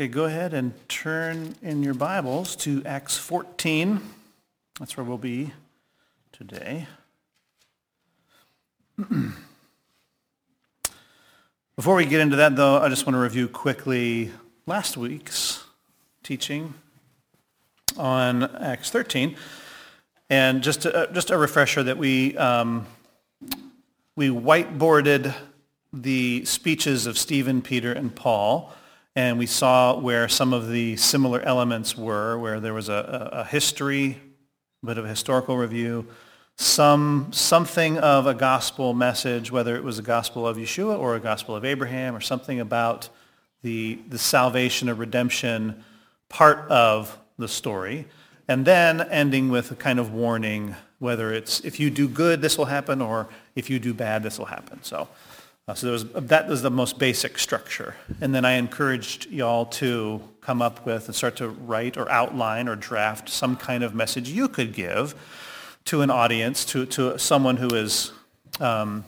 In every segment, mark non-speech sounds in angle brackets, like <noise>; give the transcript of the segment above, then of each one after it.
Okay, go ahead and turn in your Bibles to Acts 14. That's where we'll be today. <clears throat> Before we get into that, though, I just want to review quickly last week's teaching on Acts 13. And just a, just a refresher that we, um, we whiteboarded the speeches of Stephen, Peter, and Paul and we saw where some of the similar elements were, where there was a, a, a history, a bit of a historical review, some something of a gospel message, whether it was a gospel of Yeshua or a gospel of Abraham or something about the, the salvation or redemption part of the story, and then ending with a kind of warning, whether it's if you do good, this will happen, or if you do bad, this will happen. So uh, so was, that was the most basic structure. And then I encouraged y'all to come up with and start to write or outline or draft some kind of message you could give to an audience, to, to someone who is um,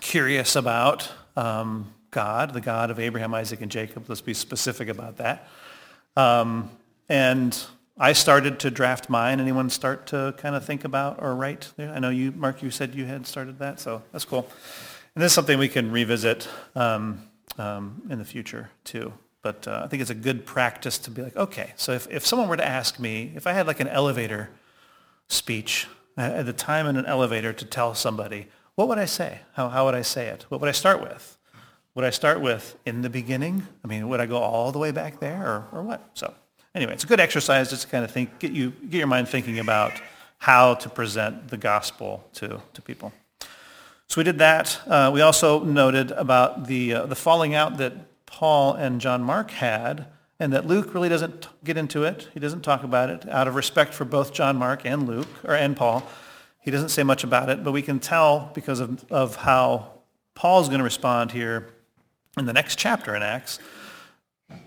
curious about um, God, the God of Abraham, Isaac, and Jacob. Let's be specific about that. Um, and I started to draft mine. Anyone start to kind of think about or write? There? I know you, Mark, you said you had started that, so that's cool. And this is something we can revisit um, um, in the future too. But uh, I think it's a good practice to be like, okay, so if, if someone were to ask me, if I had like an elevator speech at the time in an elevator to tell somebody, what would I say? How, how would I say it? What would I start with? Would I start with in the beginning? I mean, would I go all the way back there or, or what? So anyway, it's a good exercise just to kind of think, get, you, get your mind thinking about how to present the gospel to, to people. So we did that. Uh, we also noted about the, uh, the falling out that Paul and John Mark had, and that Luke really doesn't get into it. He doesn't talk about it out of respect for both John Mark and Luke, or and Paul. He doesn't say much about it, but we can tell because of, of how Paul's going to respond here in the next chapter in Acts.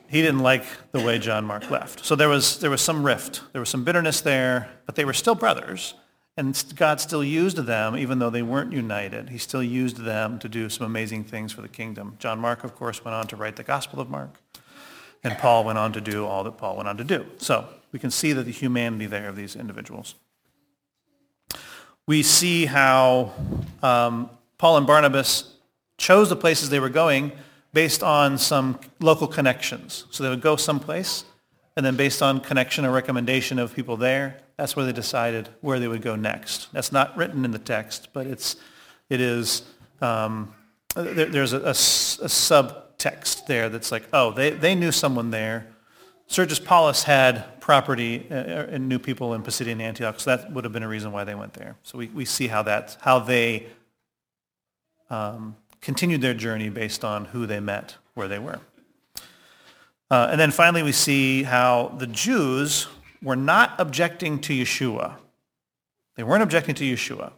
He didn't like the way John Mark left. So there was, there was some rift. There was some bitterness there, but they were still brothers. And God still used them, even though they weren't united. He still used them to do some amazing things for the kingdom. John Mark, of course, went on to write the Gospel of Mark. And Paul went on to do all that Paul went on to do. So we can see that the humanity there of these individuals. We see how um, Paul and Barnabas chose the places they were going based on some local connections. So they would go someplace, and then based on connection or recommendation of people there, that's where they decided where they would go next. That's not written in the text, but it's, it is, um, there, there's a, a, a, subtext there that's like, oh, they, they knew someone there. Sergius Paulus had property uh, uh, and knew people in Pisidian Antioch, so that would have been a reason why they went there. So we, we see how that, how they um, continued their journey based on who they met where they were. Uh, and then finally, we see how the Jews were not objecting to Yeshua. They weren't objecting to Yeshua.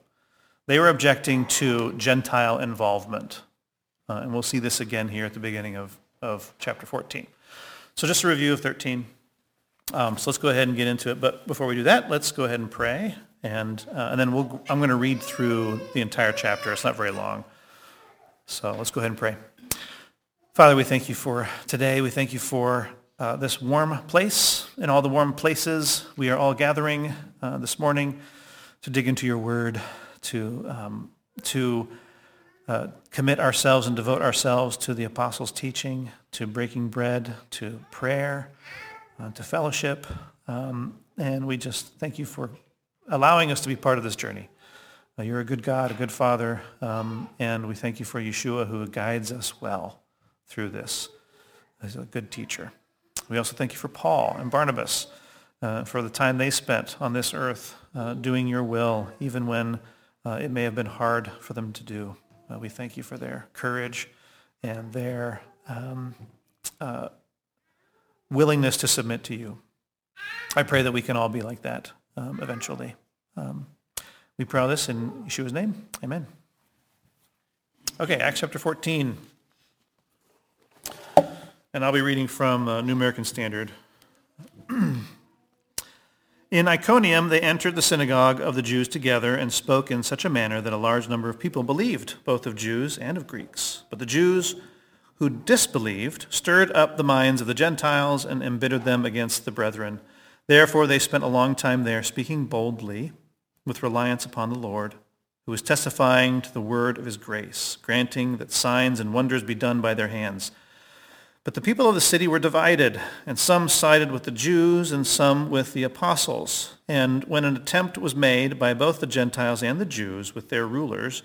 They were objecting to Gentile involvement. Uh, and we'll see this again here at the beginning of, of chapter 14. So just a review of 13. Um, so let's go ahead and get into it. But before we do that, let's go ahead and pray. And, uh, and then we'll, I'm going to read through the entire chapter. It's not very long. So let's go ahead and pray. Father, we thank you for today. We thank you for uh, this warm place and all the warm places we are all gathering uh, this morning to dig into your word, to, um, to uh, commit ourselves and devote ourselves to the apostles' teaching, to breaking bread, to prayer, uh, to fellowship. Um, and we just thank you for allowing us to be part of this journey. Uh, you're a good God, a good Father, um, and we thank you for Yeshua who guides us well through this. He's a good teacher. We also thank you for Paul and Barnabas uh, for the time they spent on this earth uh, doing your will, even when uh, it may have been hard for them to do. Uh, we thank you for their courage and their um, uh, willingness to submit to you. I pray that we can all be like that um, eventually. Um, we pray all this in Yeshua's name. Amen. Okay, Acts chapter 14. And I'll be reading from uh, New American Standard. <clears throat> in Iconium, they entered the synagogue of the Jews together and spoke in such a manner that a large number of people believed, both of Jews and of Greeks. But the Jews who disbelieved stirred up the minds of the Gentiles and embittered them against the brethren. Therefore they spent a long time there, speaking boldly with reliance upon the Lord, who was testifying to the word of his grace, granting that signs and wonders be done by their hands. But the people of the city were divided, and some sided with the Jews and some with the apostles. And when an attempt was made by both the Gentiles and the Jews with their rulers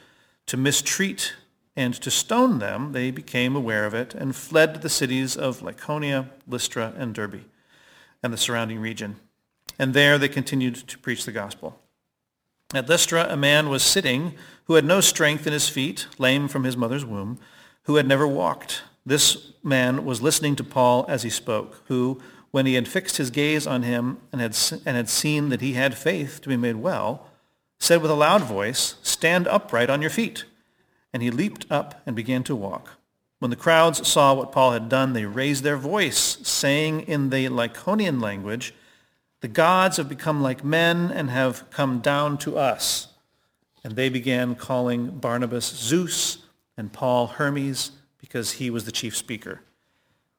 to mistreat and to stone them, they became aware of it and fled to the cities of Lycaonia, Lystra, and Derbe, and the surrounding region. And there they continued to preach the gospel. At Lystra, a man was sitting who had no strength in his feet, lame from his mother's womb, who had never walked. This man was listening to Paul as he spoke, who, when he had fixed his gaze on him and had, and had seen that he had faith to be made well, said with a loud voice, Stand upright on your feet. And he leaped up and began to walk. When the crowds saw what Paul had done, they raised their voice, saying in the Lycaonian language, The gods have become like men and have come down to us. And they began calling Barnabas Zeus and Paul Hermes because he was the chief speaker.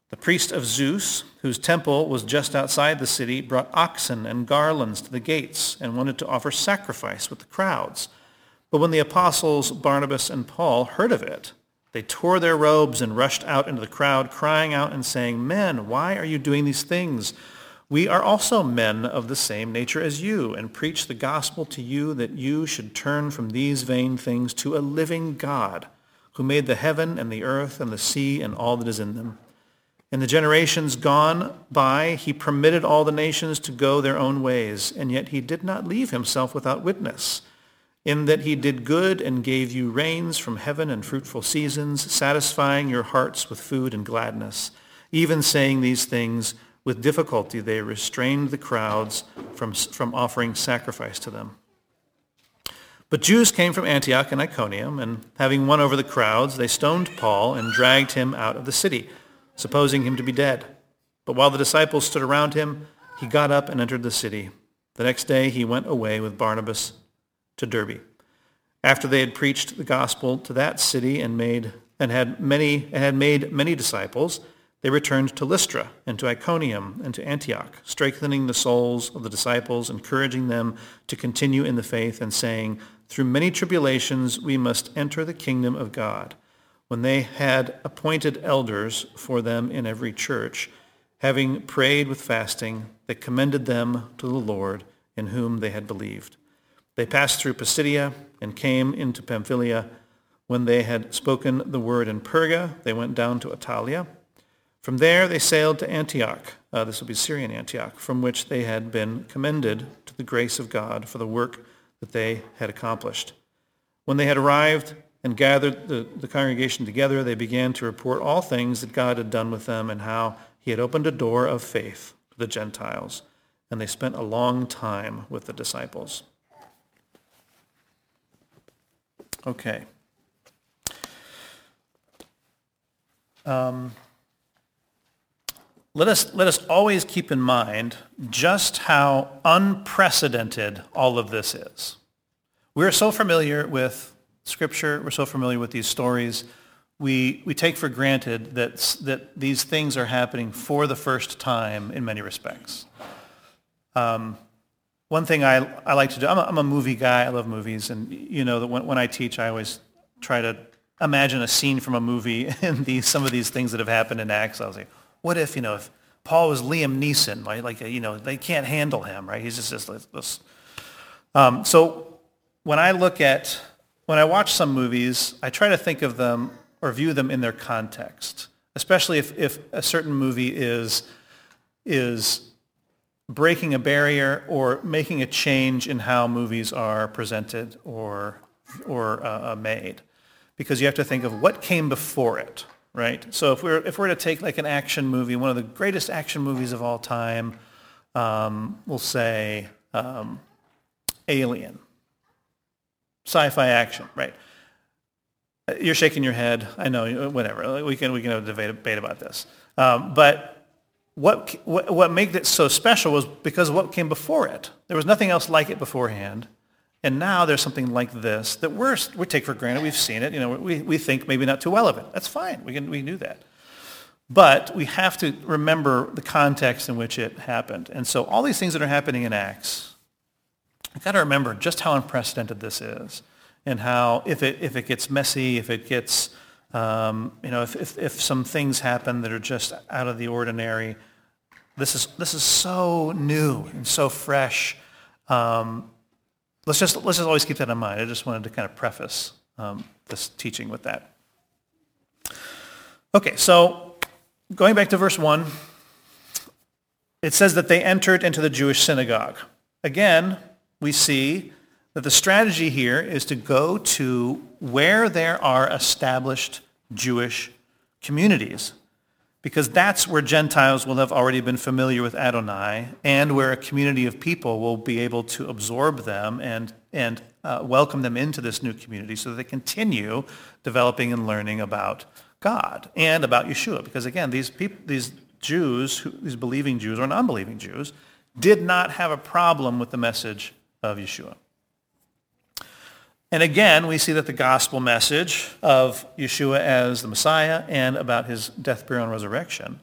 The priest of Zeus, whose temple was just outside the city, brought oxen and garlands to the gates and wanted to offer sacrifice with the crowds. But when the apostles Barnabas and Paul heard of it, they tore their robes and rushed out into the crowd, crying out and saying, Men, why are you doing these things? We are also men of the same nature as you, and preach the gospel to you that you should turn from these vain things to a living God, who made the heaven and the earth and the sea and all that is in them. In the generations gone by, he permitted all the nations to go their own ways, and yet he did not leave himself without witness in that he did good and gave you rains from heaven and fruitful seasons, satisfying your hearts with food and gladness. Even saying these things, with difficulty they restrained the crowds from, from offering sacrifice to them. But Jews came from Antioch and Iconium, and having won over the crowds, they stoned Paul and dragged him out of the city, supposing him to be dead. But while the disciples stood around him, he got up and entered the city. The next day he went away with Barnabas to Derbe. After they had preached the gospel to that city and made and had many and had made many disciples, they returned to Lystra and to Iconium and to Antioch, strengthening the souls of the disciples, encouraging them to continue in the faith, and saying, Through many tribulations we must enter the kingdom of God. When they had appointed elders for them in every church, having prayed with fasting, they commended them to the Lord in whom they had believed. They passed through Pisidia and came into Pamphylia. When they had spoken the word in Perga, they went down to Attalia. From there they sailed to Antioch, uh, this would be Syrian Antioch, from which they had been commended to the grace of God for the work that they had accomplished. When they had arrived and gathered the, the congregation together, they began to report all things that God had done with them and how he had opened a door of faith to the Gentiles. And they spent a long time with the disciples. Okay. Um, let us, let us always keep in mind just how unprecedented all of this is. We're so familiar with Scripture, we're so familiar with these stories, we, we take for granted that, that these things are happening for the first time in many respects. Um, one thing I, I like to do, I'm a, I'm a movie guy, I love movies, and you know that when, when I teach, I always try to imagine a scene from a movie <laughs> and these, some of these things that have happened in Acts. I was like, what if, you know, if Paul was Liam Neeson, right? Like, you know, they can't handle him, right? He's just this. this. Um, so when I look at, when I watch some movies, I try to think of them or view them in their context, especially if, if a certain movie is, is breaking a barrier or making a change in how movies are presented or, or uh, uh, made. Because you have to think of what came before it, right? So if we're, if we're to take like an action movie, one of the greatest action movies of all time, um, we'll say um, Alien. Sci-fi action, right? Uh, you're shaking your head. I know, whatever. We can, we can have a debate, debate about this. Um, but what, what, what made it so special was because of what came before it. There was nothing else like it beforehand. And now there's something like this that we're, we take for granted. We've seen it. You know, we, we think maybe not too well of it. That's fine. We can, we do that. But we have to remember the context in which it happened. And so all these things that are happening in Acts, I've got to remember just how unprecedented this is and how if it, if it gets messy, if it gets, um, you know, if, if, if some things happen that are just out of the ordinary, this is, this is so new and so fresh. Um, let's, just, let's just always keep that in mind. I just wanted to kind of preface um, this teaching with that. Okay, so going back to verse 1, it says that they entered into the Jewish synagogue. Again, we see that the strategy here is to go to where there are established Jewish communities, because that's where Gentiles will have already been familiar with Adonai and where a community of people will be able to absorb them and, and uh, welcome them into this new community so that they continue developing and learning about God and about Yeshua. Because again, these, people, these Jews, who, these believing Jews or non-believing Jews, did not have a problem with the message of Yeshua. And again, we see that the gospel message of Yeshua as the Messiah and about his death, burial, and resurrection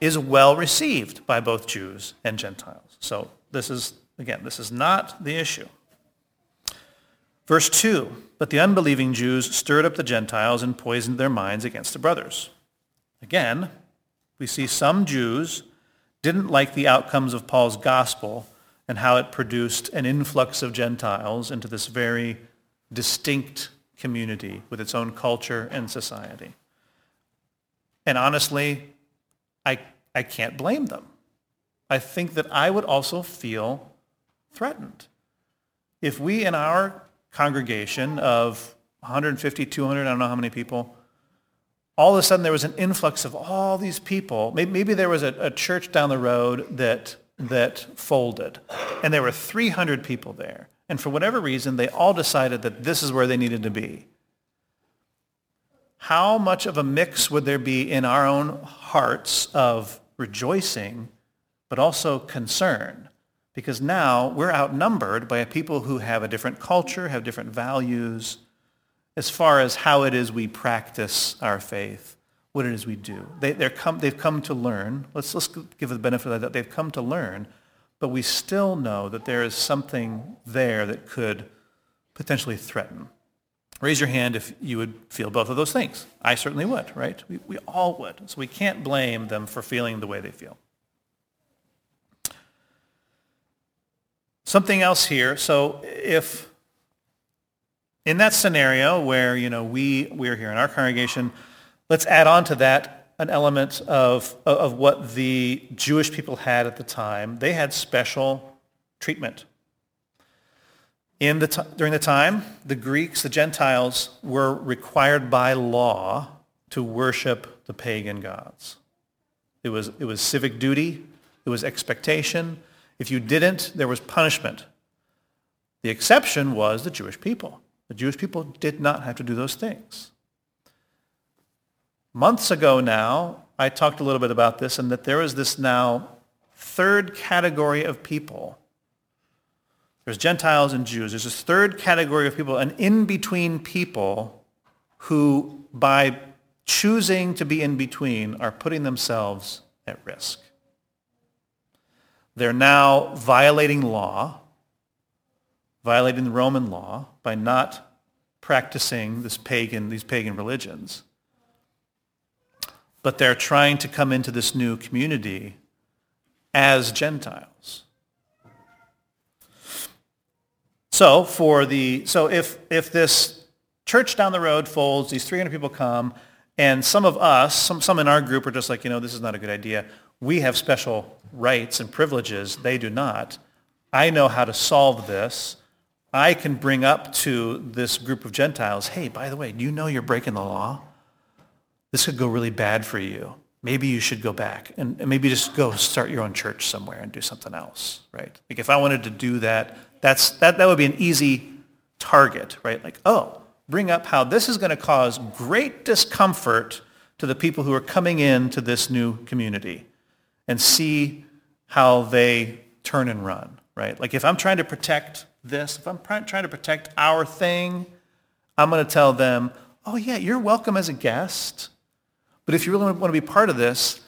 is well received by both Jews and Gentiles. So this is, again, this is not the issue. Verse 2, but the unbelieving Jews stirred up the Gentiles and poisoned their minds against the brothers. Again, we see some Jews didn't like the outcomes of Paul's gospel and how it produced an influx of Gentiles into this very distinct community with its own culture and society. And honestly, I, I can't blame them. I think that I would also feel threatened. If we in our congregation of 150, 200, I don't know how many people, all of a sudden there was an influx of all these people. Maybe, maybe there was a, a church down the road that, that folded, and there were 300 people there. And for whatever reason, they all decided that this is where they needed to be. How much of a mix would there be in our own hearts of rejoicing, but also concern? Because now we're outnumbered by people who have a different culture, have different values, as far as how it is we practice our faith, what it is we do. They, are come, they've come to learn. Let's, let's give the benefit of that. They've come to learn but we still know that there is something there that could potentially threaten. Raise your hand if you would feel both of those things. I certainly would, right? We, we all would. So we can't blame them for feeling the way they feel. Something else here. So if in that scenario where, you know, we, we're here in our congregation, let's add on to that an element of, of what the Jewish people had at the time. They had special treatment. In the t- during the time, the Greeks, the Gentiles, were required by law to worship the pagan gods. It was, it was civic duty. It was expectation. If you didn't, there was punishment. The exception was the Jewish people. The Jewish people did not have to do those things. Months ago now, I talked a little bit about this and that there is this now third category of people. There's Gentiles and Jews. There's this third category of people, an in-between people who, by choosing to be in between, are putting themselves at risk. They're now violating law, violating the Roman law by not practicing this pagan, these pagan religions but they're trying to come into this new community as Gentiles. So for the so if if this church down the road folds, these 300 people come, and some of us, some some in our group are just like, you know, this is not a good idea. We have special rights and privileges. They do not. I know how to solve this. I can bring up to this group of Gentiles, hey, by the way, do you know you're breaking the law? This could go really bad for you. Maybe you should go back and, maybe just go start your own church somewhere and do something else, right? Like if I wanted to do that, that's, that, that would be an easy target, right? Like, oh, bring up how this is going to cause great discomfort to the people who are coming into this new community and see how they turn and run, right? Like if I'm trying to protect this, if I'm trying to protect our thing, I'm going to tell them, oh yeah, you're welcome as a guest, But if you really want to be part of this,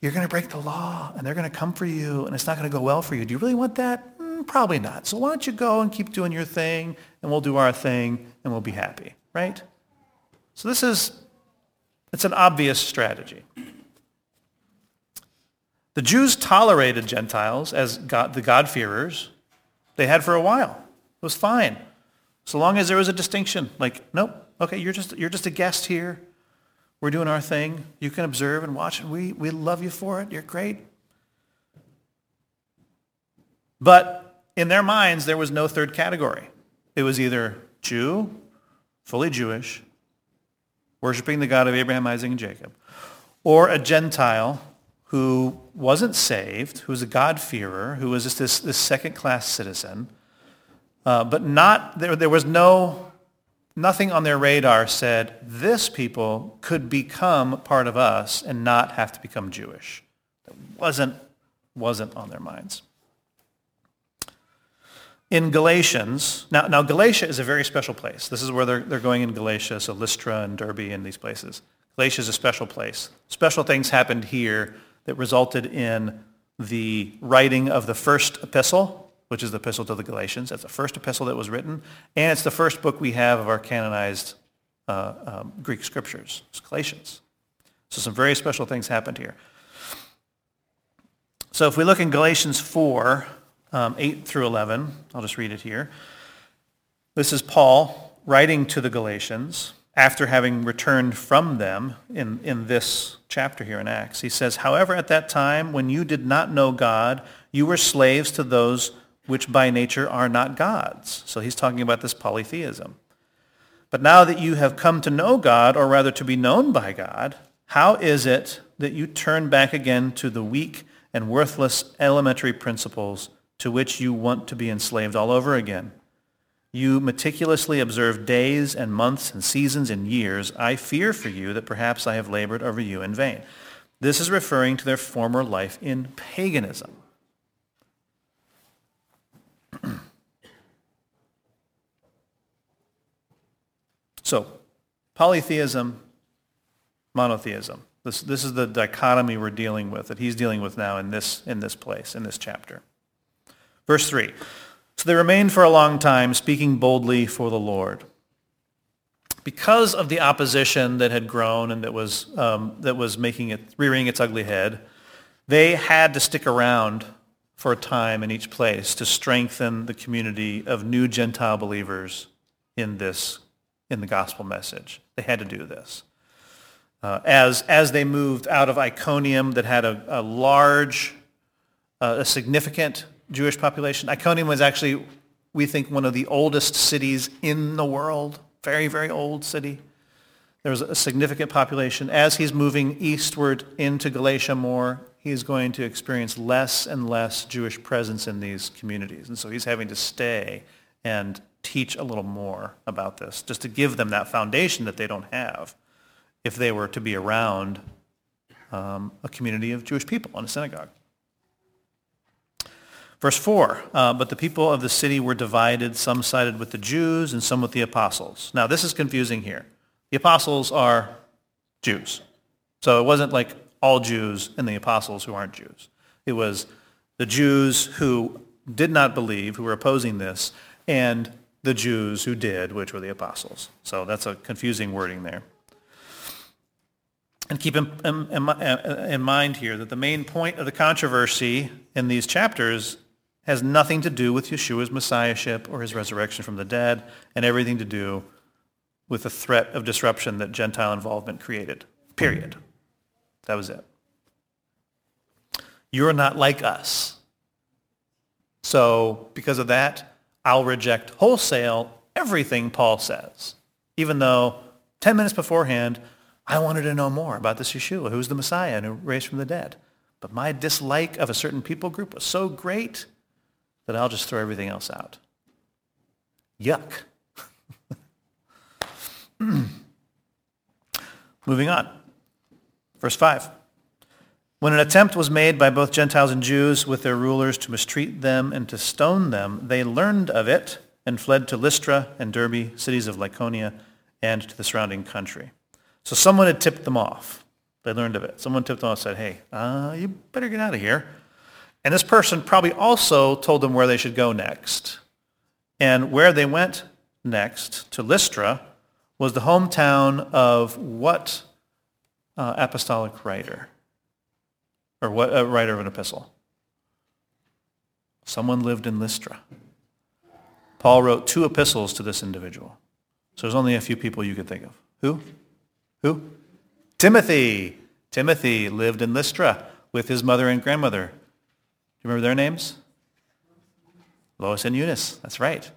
you're going to break the law and they're going to come for you and it's not going to go well for you. Do you really want that? Mm, probably not. So why don't you go and keep doing your thing and we'll do our thing and we'll be happy, right? So this is, it's an obvious strategy. The Jews tolerated Gentiles as God, the God-fearers. They had for a while. It was fine. So long as there was a distinction, like, nope, okay, you're just, you're just a guest here. We're doing our thing. You can observe and watch, and we, we love you for it. You're great. But in their minds, there was no third category. It was either Jew, fully Jewish, worshiping the God of Abraham, Isaac, and Jacob, or a Gentile who wasn't saved, who was a God-fearer, who was just this, this second-class citizen, uh, but not, there, there was no, nothing on their radar said, this people could become part of us and not have to become Jewish. It wasn't, wasn't on their minds. In Galatians, now, now Galatia is a very special place. This is where they're, they're going in Galatia, so Lystra and Derbe and these places. Galatia is a special place. Special things happened here that resulted in the writing of the first epistle, which is the epistle to the Galatians. That's the first epistle that was written. And it's the first book we have of our canonized uh, um, Greek scriptures. It's Galatians. So some very special things happened here. So if we look in Galatians 4, um, 8 through 11, I'll just read it here. This is Paul writing to the Galatians after having returned from them in, in this chapter here in Acts. He says, However, at that time, when you did not know God, you were slaves to those which by nature are not gods. So he's talking about this polytheism. But now that you have come to know God, or rather to be known by God, how is it that you turn back again to the weak and worthless elementary principles to which you want to be enslaved all over again? You meticulously observe days and months and seasons and years. I fear for you that perhaps I have labored over you in vain. This is referring to their former life in paganism. <clears throat> so, polytheism, monotheism. This, this is the dichotomy we're dealing with, that he's dealing with now in this, in this place, in this chapter. Verse 3. So they remained for a long time, speaking boldly for the Lord. Because of the opposition that had grown and that was, um, that was making it, rearing its ugly head, they had to stick around for a time in each place to strengthen the community of new Gentile believers in this, in the gospel message. They had to do this. Uh, as, as they moved out of Iconium that had a, a large, uh, a significant Jewish population. Iconium was actually, we think, one of the oldest cities in the world. Very, very old city. There was a significant population. As he's moving eastward into Galatia more, he's going to experience less and less Jewish presence in these communities. And so he's having to stay and teach a little more about this, just to give them that foundation that they don't have if they were to be around um, a community of Jewish people in a synagogue. Verse 4, uh, but the people of the city were divided. Some sided with the Jews and some with the apostles. Now, this is confusing here. The apostles are Jews. So it wasn't like all Jews and the apostles who aren't Jews. It was the Jews who did not believe, who were opposing this, and the Jews who did, which were the apostles. So that's a confusing wording there. And keep in, in, in, uh, mind here that the main point of the controversy in these chapters has nothing to do with Yeshua's messiahship or his resurrection from the dead, and everything to do with the threat of disruption that Gentile involvement created. Period. That was it. You're not like us. So because of that, I'll reject wholesale everything Paul says, even though 10 minutes beforehand, I wanted to know more about this Yeshua, who's the Messiah and who raised from the dead. But my dislike of a certain people group was so great that I'll just throw everything else out. Yuck. <laughs> <clears throat> Moving on. Verse 5. When an attempt was made by both Gentiles and Jews with their rulers to mistreat them and to stone them, they learned of it and fled to Lystra and Derbe, cities of Lycaonia, and to the surrounding country. So someone had tipped them off. They learned of it. Someone tipped them off and said, hey, uh, you better get out of here. And this person probably also told them where they should go next. And where they went next, to Lystra, was the hometown of what uh, apostolic writer? Or what uh, writer of an epistle? Someone lived in Lystra. Paul wrote two epistles to this individual. So there's only a few people you could think of. Who? Who? Timothy. Timothy lived in Lystra with his mother and grandmother. Do you remember their names? Lois and Eunice. That's right.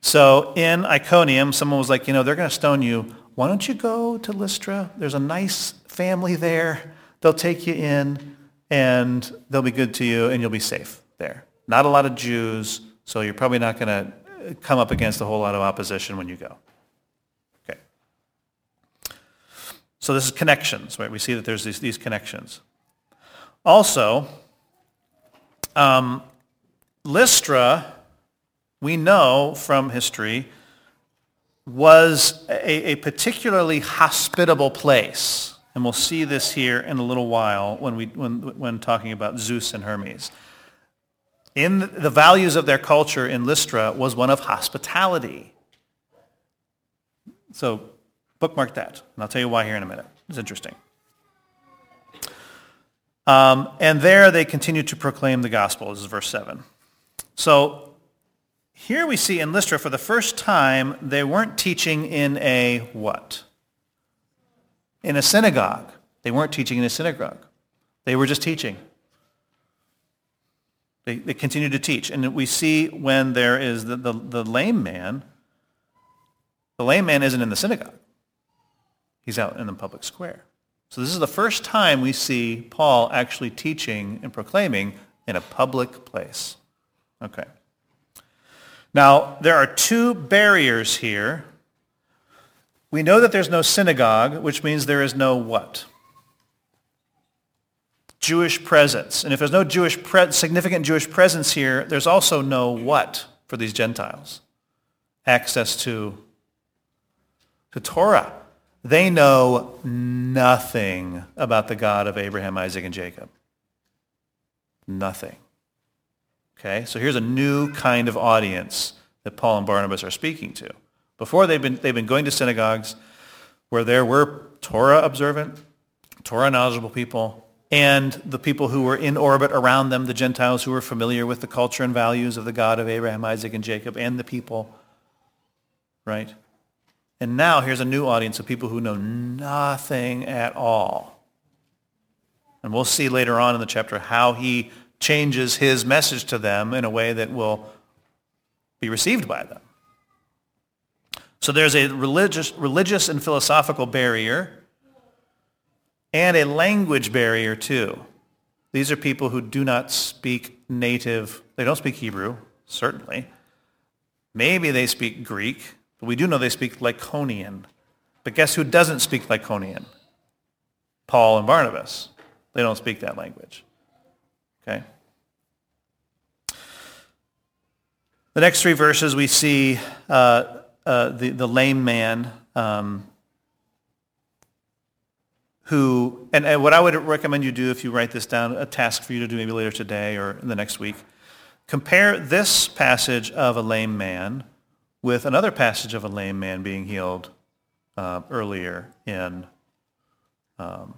So in Iconium, someone was like, you know, they're going to stone you. Why don't you go to Lystra? There's a nice family there. They'll take you in and they'll be good to you and you'll be safe there. Not a lot of Jews, so you're probably not going to come up against a whole lot of opposition when you go. Okay. So this is connections, right? We see that there's these, these connections. Also, um, Lystra, we know from history, was a, a, particularly hospitable place. And we'll see this here in a little while when, we, when, when talking about Zeus and Hermes. In the values of their culture in Lystra was one of hospitality. So bookmark that, and I'll tell you why here in a minute. It's interesting. Um, and there they continued to proclaim the gospel. This is verse 7. So here we see in Lystra for the first time they weren't teaching in a what? In a synagogue. They weren't teaching in a synagogue. They were just teaching. They, they continue to teach. And we see when there is the, the, the lame man, the lame man isn't in the synagogue. He's out in the public square. So this is the first time we see Paul actually teaching and proclaiming in a public place. Okay. Now, there are two barriers here. We know that there's no synagogue, which means there is no what? Jewish presence. And if there's no Jewish pre- significant Jewish presence here, there's also no what for these Gentiles? Access to, to Torah. They know nothing about the God of Abraham, Isaac, and Jacob. Nothing. Okay, so here's a new kind of audience that Paul and Barnabas are speaking to. Before they've been, they've been going to synagogues where there were Torah observant, Torah knowledgeable people, and the people who were in orbit around them, the Gentiles who were familiar with the culture and values of the God of Abraham, Isaac, and Jacob, and the people, right? And now here's a new audience of people who know nothing at all. And we'll see later on in the chapter how he changes his message to them in a way that will be received by them. So there's a religious, religious and philosophical barrier and a language barrier too. These are people who do not speak native, they don't speak Hebrew, certainly. Maybe they speak Greek, but we do know they speak Lycaonian. But guess who doesn't speak Lycaonian? Paul and Barnabas. They don't speak that language. Okay? The next three verses we see uh, uh, the, the lame man um, who, and, and what I would recommend you do if you write this down, a task for you to do maybe later today or in the next week, compare this passage of a lame man with another passage of a lame man being healed uh, earlier in, um,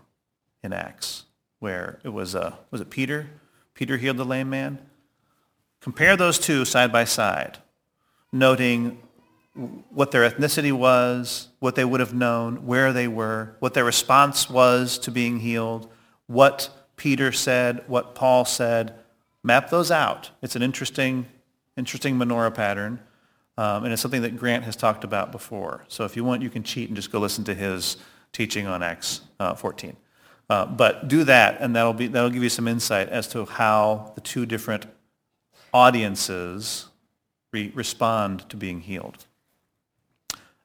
in Acts, where it was, uh, was it Peter? Peter healed the lame man. Compare those two side by side, noting what their ethnicity was, what they would have known, where they were, what their response was to being healed, what Peter said, what Paul said. Map those out. It's an interesting, interesting menorah pattern, um, and it's something that Grant has talked about before. So if you want, you can cheat and just go listen to his teaching on Acts uh, 14. Uh, but do that, and that'll, be, that'll give you some insight as to how the two different audiences re- respond to being healed.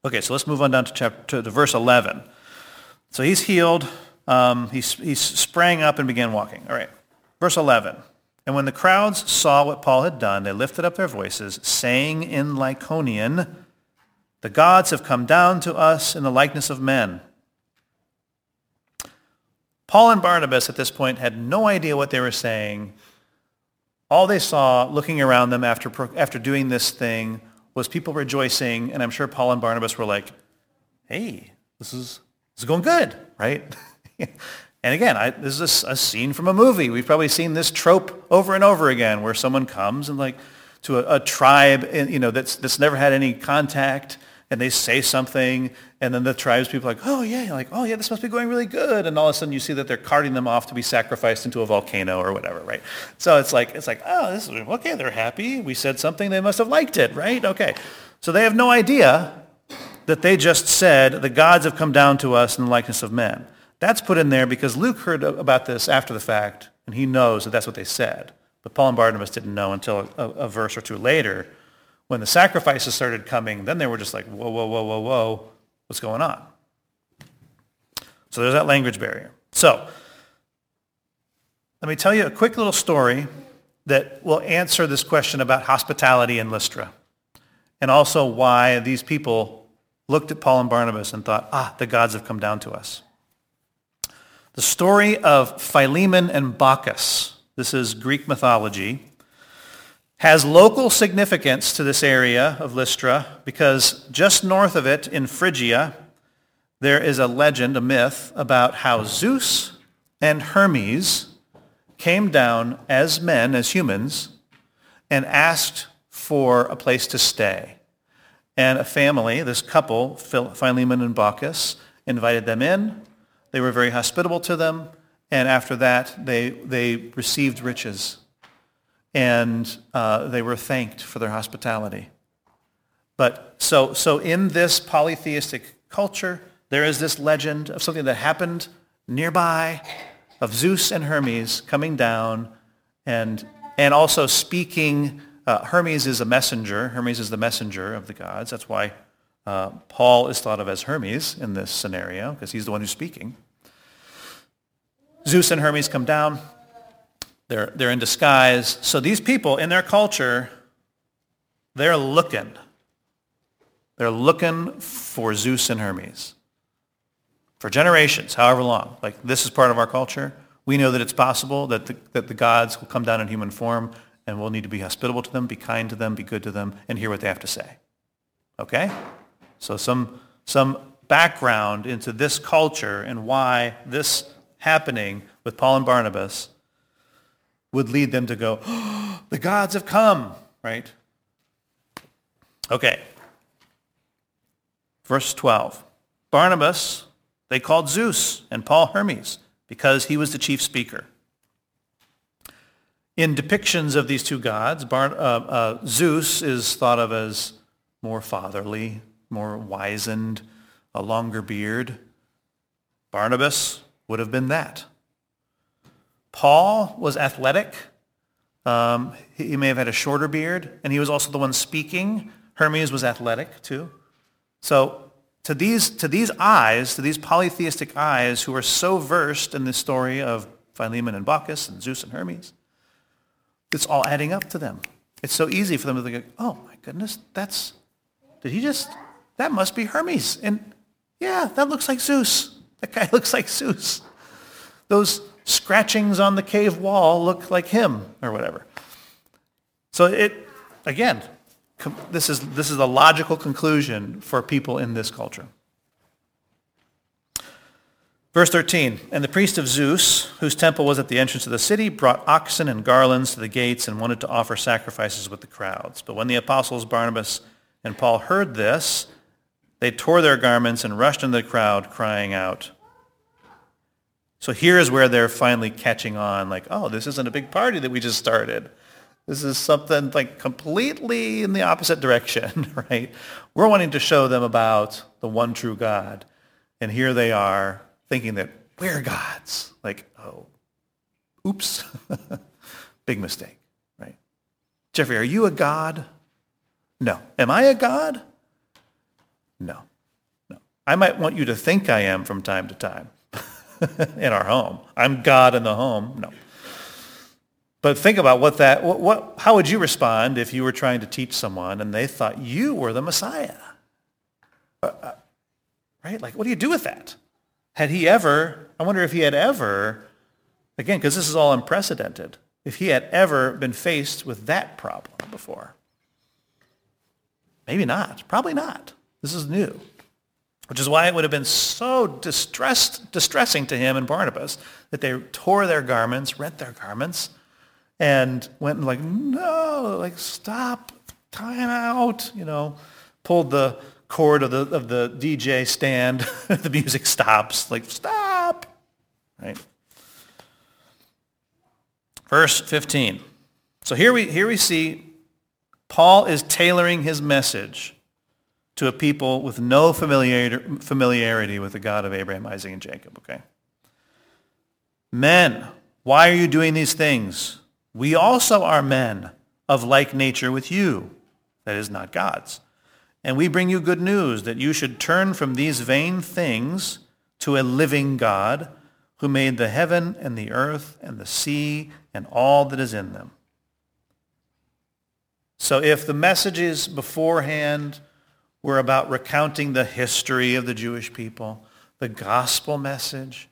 Okay, so let's move on down to, chapter, to verse 11. So he's healed. Um, he, he sprang up and began walking. All right, verse 11. And when the crowds saw what Paul had done, they lifted up their voices, saying in Lycaonian, The gods have come down to us in the likeness of men. Paul and Barnabas at this point had no idea what they were saying. All they saw looking around them after, after doing this thing was people rejoicing, and I'm sure Paul and Barnabas were like, hey, this is, this is going good, right? <laughs> and again, I, this is a, a, scene from a movie. We've probably seen this trope over and over again where someone comes and like to a, a tribe, you know, that's, that's never had any contact, and they say something, and then the tribes people are like, oh yeah, You're like, oh yeah, this must be going really good, and all of a sudden you see that they're carting them off to be sacrificed into a volcano or whatever, right? So it's like, it's like, oh, this is, okay, they're happy. We said something, they must have liked it, right? Okay. So they have no idea that they just said, the gods have come down to us in the likeness of men. That's put in there because Luke heard about this after the fact, and he knows that that's what they said. But Paul and Barnabas didn't know until a, a verse or two later when the sacrifices started coming, then they were just like, whoa, whoa, whoa, whoa, whoa, what's going on? So there's that language barrier. So let me tell you a quick little story that will answer this question about hospitality in Lystra and also why these people looked at Paul and Barnabas and thought, ah, the gods have come down to us. The story of Philemon and Baucis. this is Greek mythology, has local significance to this area of Lystra because just north of it in Phrygia, there is a legend, a myth, about how Zeus and Hermes came down as men, as humans, and asked for a place to stay. And a family, this couple, Philemon and Baucis, invited them in. They were very hospitable to them. And after that, they, they received riches and uh, they were thanked for their hospitality. But so, so in this polytheistic culture, there is this legend of something that happened nearby of Zeus and Hermes coming down and, and also speaking. Uh, Hermes is a messenger. Hermes is the messenger of the gods. That's why uh, Paul is thought of as Hermes in this scenario, because he's the one who's speaking. Zeus and Hermes come down. They're, they're in disguise. So these people in their culture, they're looking. They're looking for Zeus and Hermes for generations, however long. Like this is part of our culture. We know that it's possible that the, that the gods will come down in human form and we'll need to be hospitable to them, be kind to them, be good to them, and hear what they have to say. Okay? So some, some background into this culture and why this happening with Paul and Barnabas would lead them to go, oh, <gasps> the gods have come, right? Okay. Verse 12. Barnabas, they called Zeus, and Paul Hermes, because he was the chief speaker. In depictions of these two gods, Bar- uh, uh, Zeus is thought of as more fatherly, more wizened, a longer beard. Barnabas would have been that. Paul was athletic. Um, he may have had a shorter beard, and he was also the one speaking. Hermes was athletic too. So to these, to these eyes, to these polytheistic eyes who are so versed in the story of Philemon and Baucis and Zeus and Hermes, it's all adding up to them. It's so easy for them to think, oh my goodness, that's, did he just, that must be Hermes. And yeah, that looks like Zeus. That guy <laughs> looks like Zeus. Those, scratchings on the cave wall look like him or whatever. So it, again, this is, this is a logical conclusion for people in this culture. Verse 13, and the priest of Zeus, whose temple was at the entrance of the city, brought oxen and garlands to the gates and wanted to offer sacrifices with the crowds. But when the apostles Barnabas and Paul heard this, they tore their garments and rushed into the crowd, crying out, so here is where they're finally catching on, like, oh, this isn't a big party that we just started. This is something like completely in the opposite direction, <laughs> right? We're wanting to show them about the one true God. And here they are thinking that we're gods. Like, oh, oops. <laughs> big mistake, right? Jeffrey, are you a god? No. Am I a god? No. No. I might want you to think I am from time to time. <laughs> in our home. I'm God in the home. No. But think about what that, what, what, how would you respond if you were trying to teach someone and they thought you were the Messiah? Uh, uh, right? Like, what do you do with that? had he ever, I wonder if he had ever, again, because this is all unprecedented, if he had ever been faced with that problem before. Maybe not. Probably not. This is new. Which is why it would have been so distressed, distressing to him and Barnabas that they tore their garments, rent their garments, and went and like, no, like stop, time out, you know, pulled the cord of the, of the DJ stand. <laughs> the music stops, like stop, right? Verse 15. So here we, here we see Paul is tailoring his message to a people with no familiarity with the God of Abraham, Isaac, and Jacob, okay? Men, why are you doing these things? We also are men of like nature with you, that is not God's. And we bring you good news that you should turn from these vain things to a living God who made the heaven and the earth and the sea and all that is in them. So if the messages beforehand were about recounting the history of the Jewish people, the gospel message,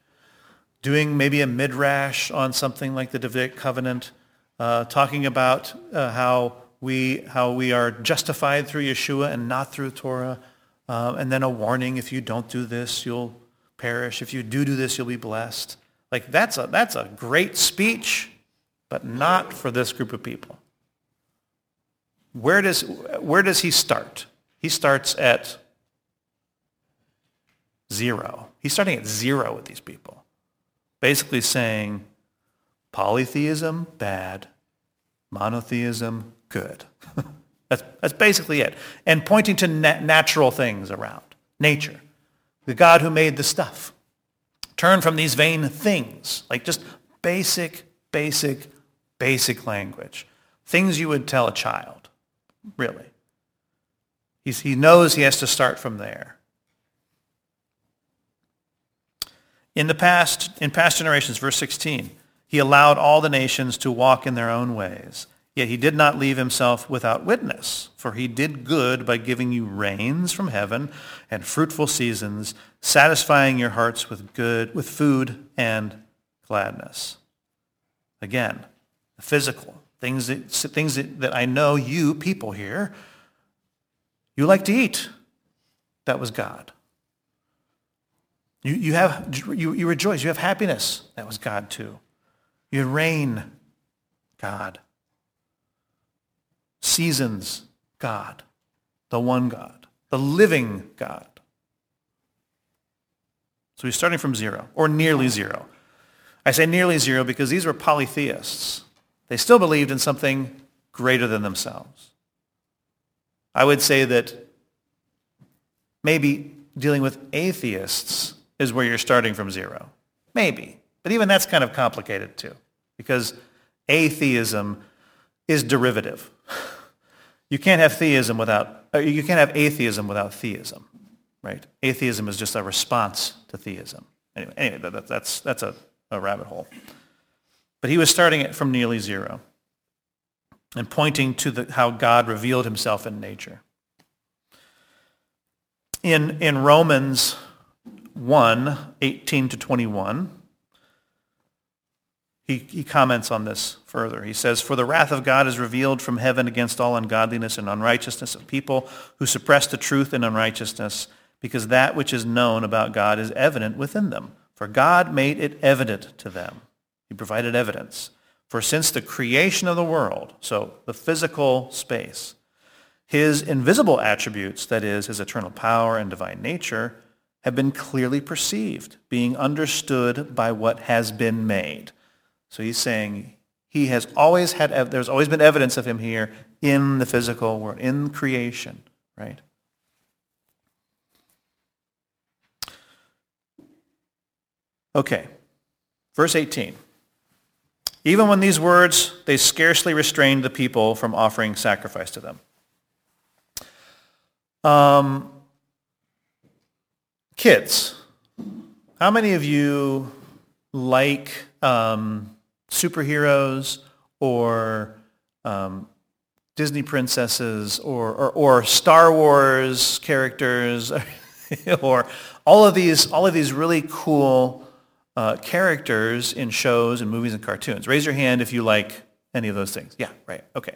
doing maybe a midrash on something like the Davidic covenant, uh, talking about uh, how we how we are justified through Yeshua and not through Torah, uh, and then a warning: if you don't do this, you'll perish. If you do do this, you'll be blessed. Like that's a that's a great speech, but not for this group of people. Where does, where does he start? He starts at zero. He's starting at zero with these people. Basically saying polytheism, bad. Monotheism, good. <laughs> that's, that's basically it. And pointing to natural things around, nature, the God who made the stuff. Turn from these vain things, like just basic, basic, basic language. Things you would tell a child really. He's, he knows he has to start from there. In the past, in past generations, verse 16, he allowed all the nations to walk in their own ways. Yet he did not leave himself without witness, for he did good by giving you rains from heaven and fruitful seasons, satisfying your hearts with good, with food and gladness. Again, the physical, things that, things that, that I know you people here, you like to eat. That was God. You, you, have, you, you rejoice. You have happiness. That was God too. You rain. God. Seasons. God. The one God. The living God. So he's starting from zero, or nearly zero. I say nearly zero because these were polytheists. They still believed in something greater than themselves. I would say that maybe dealing with atheists is where you're starting from zero. Maybe. But even that's kind of complicated too, because atheism is derivative. You can't have theism without, uh, you can't have atheism without theism, right? Atheism is just a response to theism. Anyway, anyway that, that's, that's a, a rabbit hole. But he was starting it from nearly zero and pointing to the, how God revealed himself in nature. In, in Romans 1, 18 to 21, he, he comments on this further. He says, For the wrath of God is revealed from heaven against all ungodliness and unrighteousness of people who suppress the truth in unrighteousness, because that which is known about God is evident within them. For God made it evident to them. He provided evidence. For since the creation of the world, so the physical space, his invisible attributes, that is, his eternal power and divine nature, have been clearly perceived, being understood by what has been made. So he's saying he has always had, there's always been evidence of him here in the physical world, in creation, right? Okay, verse 18. Even when these words, they scarcely restrained the people from offering sacrifice to them. Um, kids, how many of you like um, superheroes or um, Disney princesses or, or, or, Star Wars characters? <laughs> or all of these, all of these really cool uh, characters in shows and movies and cartoons. Raise your hand if you like any of those things. Yeah, right. Okay.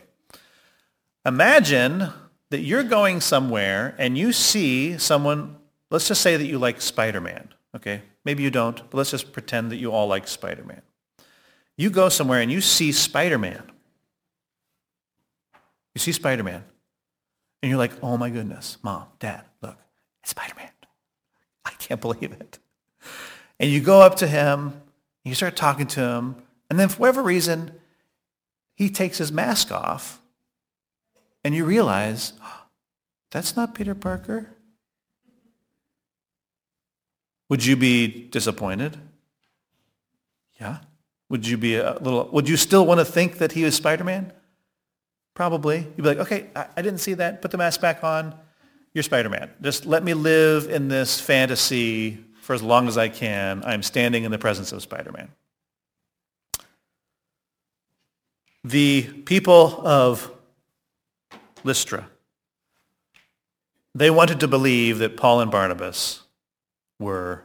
Imagine that you're going somewhere and you see someone, let's just say that you like Spider-Man, okay? Maybe you don't, but let's just pretend that you all like Spider-Man. You go somewhere and you see Spider-Man. You see Spider-Man. And you're like, oh my goodness, mom, dad, look, it's Spider-Man. I can't believe it. And you go up to him, and you start talking to him, and then for whatever reason, he takes his mask off, and you realize, <gasps> that's not Peter Parker. Would you be disappointed? Yeah. Would you be a little, would you still want to think that he was Spider-Man? Probably. You'd be like, okay, I, I didn't see that. Put the mask back on. You're Spider-Man. Just let me live in this fantasy for as long as I can. I'm standing in the presence of Spider-Man. The people of Lystra, they wanted to believe that Paul and Barnabas were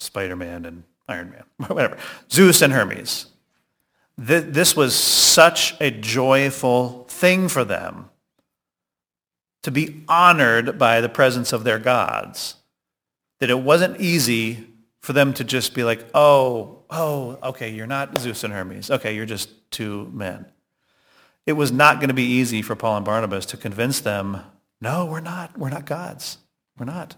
Spider-Man and Iron Man, <laughs> whatever, Zeus and Hermes this was such a joyful thing for them to be honored by the presence of their gods that it wasn't easy for them to just be like, oh, oh, okay, you're not Zeus and Hermes. Okay, you're just two men. It was not going to be easy for Paul and Barnabas to convince them, no, we're not. We're not gods. We're not.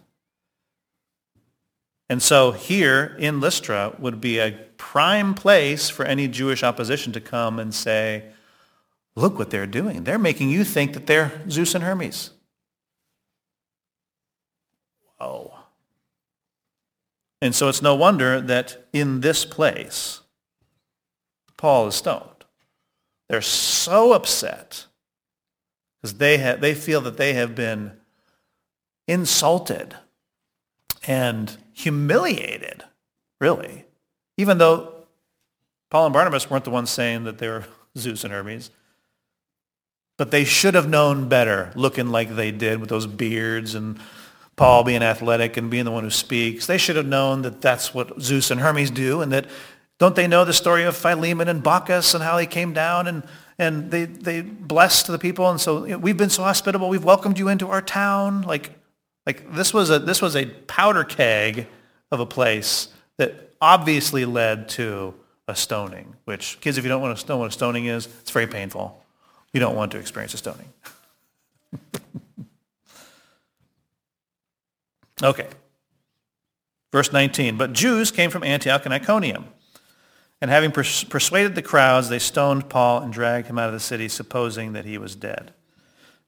And so here in Lystra would be a prime place for any Jewish opposition to come and say, look what they're doing. They're making you think that they're Zeus and Hermes. Whoa. And so it's no wonder that in this place, Paul is stoned. They're so upset because they, they feel that they have been insulted and humiliated, really, even though Paul and Barnabas weren't the ones saying that they were <laughs> Zeus and Hermes. But they should have known better, looking like they did with those beards and Paul being athletic and being the one who speaks. They should have known that that's what Zeus and Hermes do and that don't they know the story of Philemon and Baucis and how he came down and, and they, they blessed the people and so you know, we've been so hospitable. We've welcomed you into our town. Like like this was a, this was a powder keg of a place that obviously led to a stoning, which kids, if you don't want to know what a stoning is, it's very painful. You don't want to experience a stoning. <laughs> okay. Verse 19, but Jews came from Antioch and Iconium. And having pers- persuaded the crowds, they stoned Paul and dragged him out of the city, supposing that he was dead.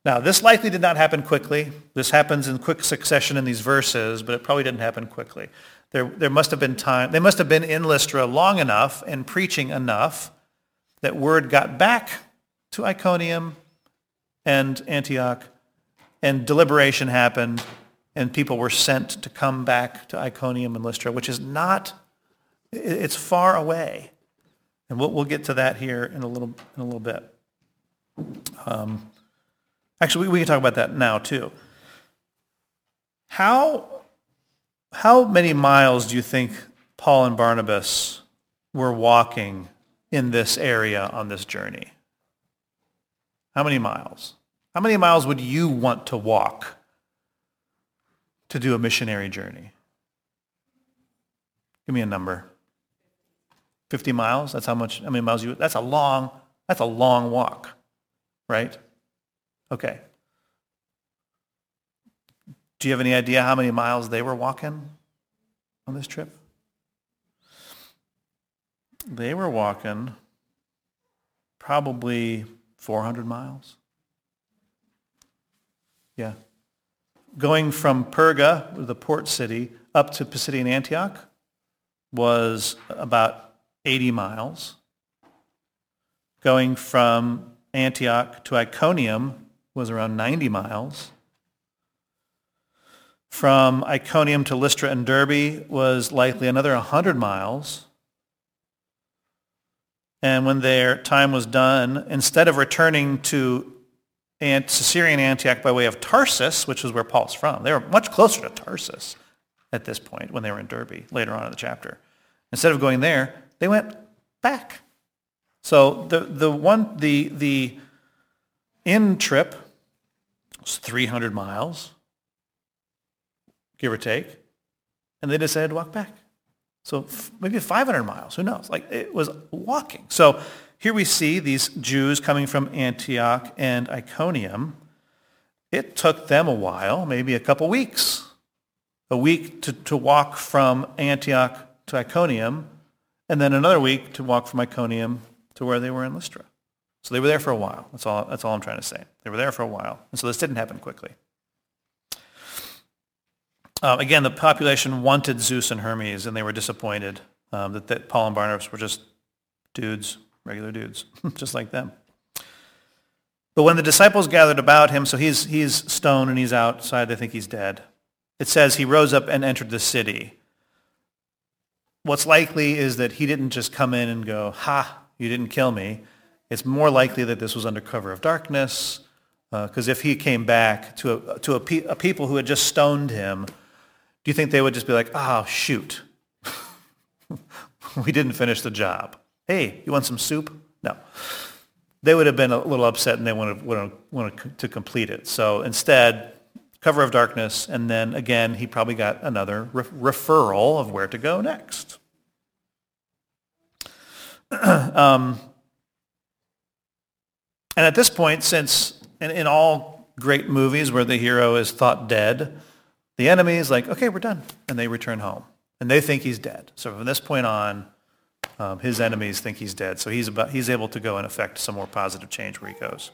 Now, this likely did not happen quickly. This happens in quick succession in these verses, but it probably didn't happen quickly. There, there must have been time. They must have been in Lystra long enough and preaching enough that word got back to Iconium and Antioch, and deliberation happened, and people were sent to come back to Iconium and Lystra, which is not, it's far away. And we'll, we'll get to that here in a little, in a little bit. Um, Actually, we, we can talk about that now too. How, how many miles do you think Paul and Barnabas were walking in this area on this journey? How many miles? How many miles would you want to walk to do a missionary journey? Give me a number. 50 miles? That's how much, how many miles you, that's a long, that's a long walk, right? Okay. Do you have any idea how many miles they were walking on this trip? They were walking probably 400 miles. Yeah. Going from Perga, the port city, up to Pisidian Antioch was about 80 miles. Going from Antioch to Iconium was around 90 miles. From Iconium to Lystra and Derbe was likely another 100 miles. And when their time was done, instead of returning to and Caesarea Antioch by way of Tarsus, which is where Paul's from. They were much closer to Tarsus at this point when they were in Derbe later on in the chapter. Instead of going there, they went back. So the, the one the the in trip was 300 miles, give or take, and they decided to walk back. So maybe 500 miles, who knows? Like it was walking. So here we see these Jews coming from Antioch and Iconium. It took them a while, maybe a couple weeks, a week to, to walk from Antioch to Iconium, and then another week to walk from Iconium to where they were in Lystra. So they were there for a while. That's all, that's all I'm trying to say. They were there for a while. And so this didn't happen quickly. Uh, again, the population wanted Zeus and Hermes, and they were disappointed um, that, that Paul and Barnabas were just dudes, regular dudes, <laughs> just like them. But when the disciples gathered about him, so he's, he's stoned and he's outside, they think he's dead. It says he rose up and entered the city. What's likely is that he didn't just come in and go, ha, you didn't kill me. It's more likely that this was under cover of darkness, because uh, if he came back to, a, to a, pe- a people who had just stoned him, do you think they would just be like, oh, shoot, <laughs> we didn't finish the job. Hey, you want some soup? No. They would have been a little upset and they wanted, wanted, wanted to complete it. So instead, cover of darkness, and then again, he probably got another re- referral of where to go next. <clears throat> um, and at this point, since in, in all great movies where the hero is thought dead, the enemy is like, okay, we're done. And they return home. And they think he's dead. So from this point on, um, his enemies think he's dead. So he's, about, he's able to go and affect some more positive change where he goes.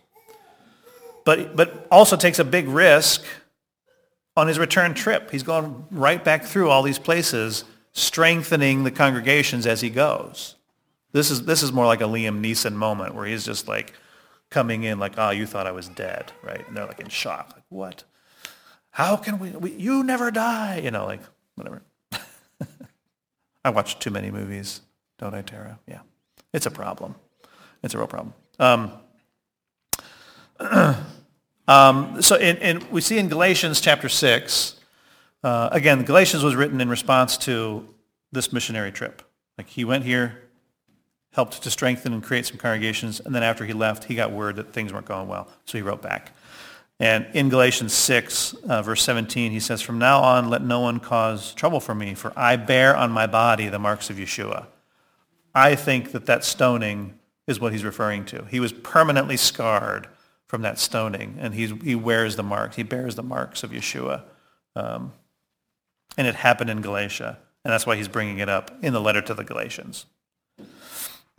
But, but also takes a big risk on his return trip. He's going right back through all these places, strengthening the congregations as he goes. This is, this is more like a Liam Neeson moment where he's just like coming in like, oh, you thought I was dead, right? And they're like in shock. Like, what? How can we, we you never die? You know, like, whatever. <laughs> I watch too many movies, don't? Yeah. It's a problem. It's a real problem. Um, <clears throat> um, so in, in, we see in Galatians chapter 6, uh, again, Galatians was written in response to this missionary trip. Like he went here, helped to strengthen and create some congregations, and then after he left, he got word that things weren't going well, so he wrote back. And in Galatians 6, uh, verse 17, he says, From now on, let no one cause trouble for me, for I bear on my body the marks of Yeshua. I think that that stoning is what he's referring to. He was permanently scarred from that stoning, and he's, he wears the marks. He bears the marks of Yeshua. Um, and it happened in Galatia, and that's why he's bringing it up in the letter to the Galatians. <clears throat>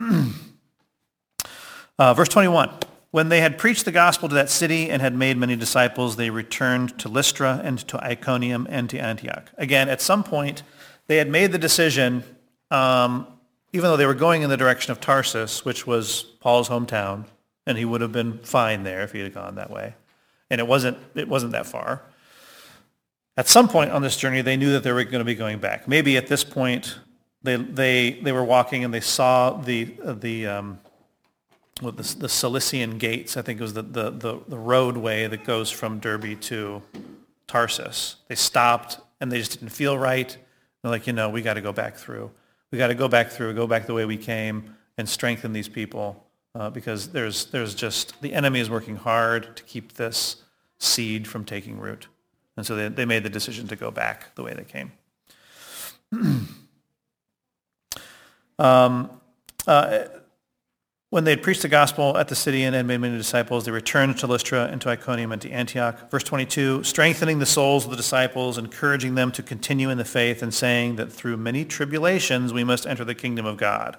uh, verse 21. When they had preached the gospel to that city and had made many disciples, they returned to Lystra and to Iconium and to Antioch. Again, at some point, they had made the decision, um, even though they were going in the direction of Tarsus, which was Paul's hometown, and he would have been fine there if he had gone that way. And it wasn't, it wasn't that far. At some point on this journey, they knew that they were going to be going back. Maybe at this point, they, they, they were walking and they saw the, the, um, what the, the Cilician gates, I think it was the, the, the, the roadway that goes from Derbe to Tarsus. They stopped and they just didn't feel right. They're like, you know, we got to go back through. We got to go back through, go back the way we came and strengthen these people uh, because there's, there's just, the enemy is working hard to keep this seed from taking root. And so they, they made the decision to go back the way they came. <clears throat> um, uh, when they had preached the gospel at the city and had made many disciples, they returned to Lystra and to Iconium and to Antioch. Verse 22, strengthening the souls of the disciples, encouraging them to continue in the faith, and saying that through many tribulations we must enter the kingdom of God.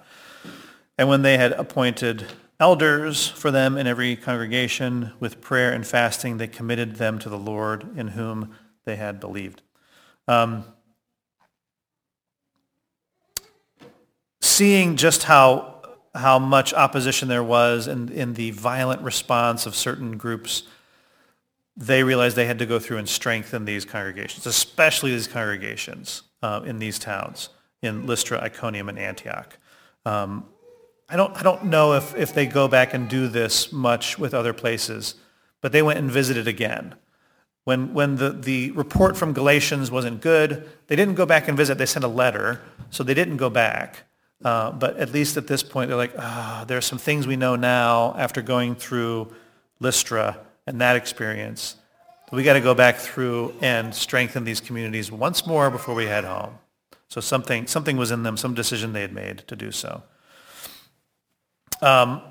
And when they had appointed elders for them in every congregation, with prayer and fasting, they committed them to the Lord in whom they had believed. Um, seeing just how how much opposition there was in, in the violent response of certain groups, they realized they had to go through and strengthen these congregations, especially these congregations uh, in these towns, in Lystra, Iconium, and Antioch. Um, I, don't, I don't know if, if they go back and do this much with other places, but they went and visited again. When, when the, the report from Galatians wasn't good, they didn't go back and visit. They sent a letter, so they didn't go back. Uh, but at least at this point, they're like, ah, there are some things we know now after going through Lystra and that experience. We got to go back through and strengthen these communities once more before we head home. So something, something was in them, some decision they had made to do so. Um,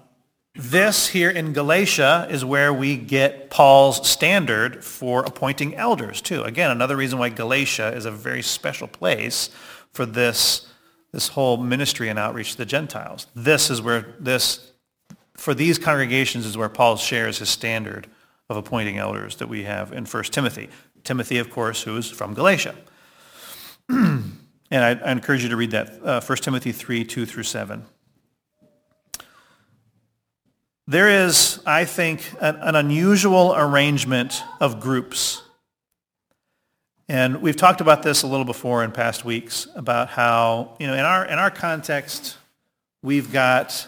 this here in Galatia is where we get Paul's standard for appointing elders too. Again, another reason why Galatia is a very special place for this, this whole ministry and outreach to the Gentiles. This is where this, for these congregations is where Paul shares his standard of appointing elders that we have in 1 Timothy. Timothy, of course, who is from Galatia. <clears throat> and I, I, encourage you to read that, uh, 1 Timothy 3, 2 through 7. There is, I think, an, an unusual arrangement of groups. And we've talked about this a little before in past weeks about how, you know, in our, in our context, we've got,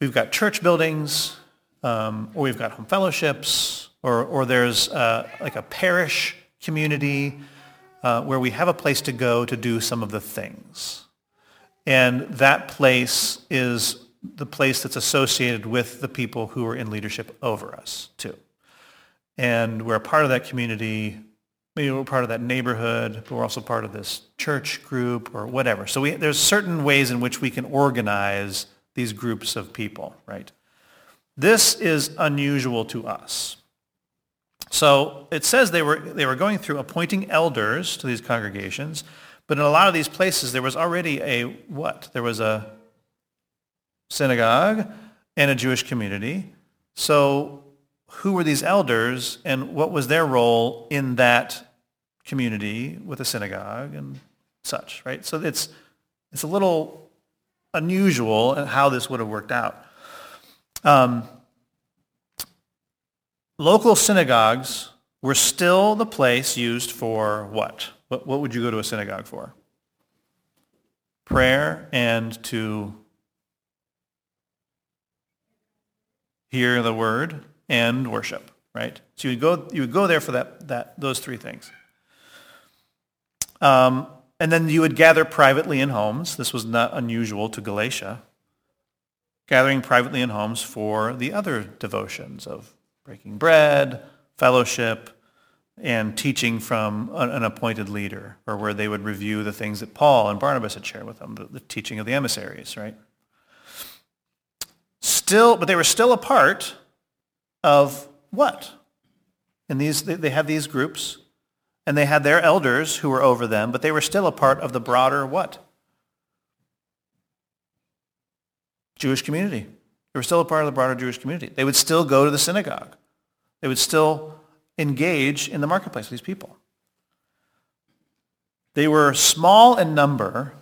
we've got church buildings, um, or we've got home fellowships, or, or there's uh, like a parish community uh, where we have a place to go to do some of the things. And that place is the place that's associated with the people who are in leadership over us too. And we're a part of that community. Maybe we're part of that neighborhood, but we're also part of this church group or whatever. So we, there's certain ways in which we can organize these groups of people, right? This is unusual to us. So it says they were, they were going through appointing elders to these congregations, but in a lot of these places there was already a what? There was a synagogue and a Jewish community. So who were these elders and what was their role in that community with a synagogue and such, right? So it's, it's a little unusual how this would have worked out. Um, local synagogues were still the place used for what? what? What would you go to a synagogue for? Prayer and to hear the word, and worship, right? So you would go, you would go there for that, that, those three things. Um, and then you would gather privately in homes. This was not unusual to Galatia. Gathering privately in homes for the other devotions of breaking bread, fellowship, and teaching from an appointed leader, or where they would review the things that Paul and Barnabas had shared with them, the, the teaching of the emissaries, right? Still, but they were still a part of what? And these, they, they had these groups, and they had their elders who were over them, but they were still a part of the broader what? Jewish community. They were still a part of the broader Jewish community. They would still go to the synagogue. They would still engage in the marketplace with these people. They were small in number,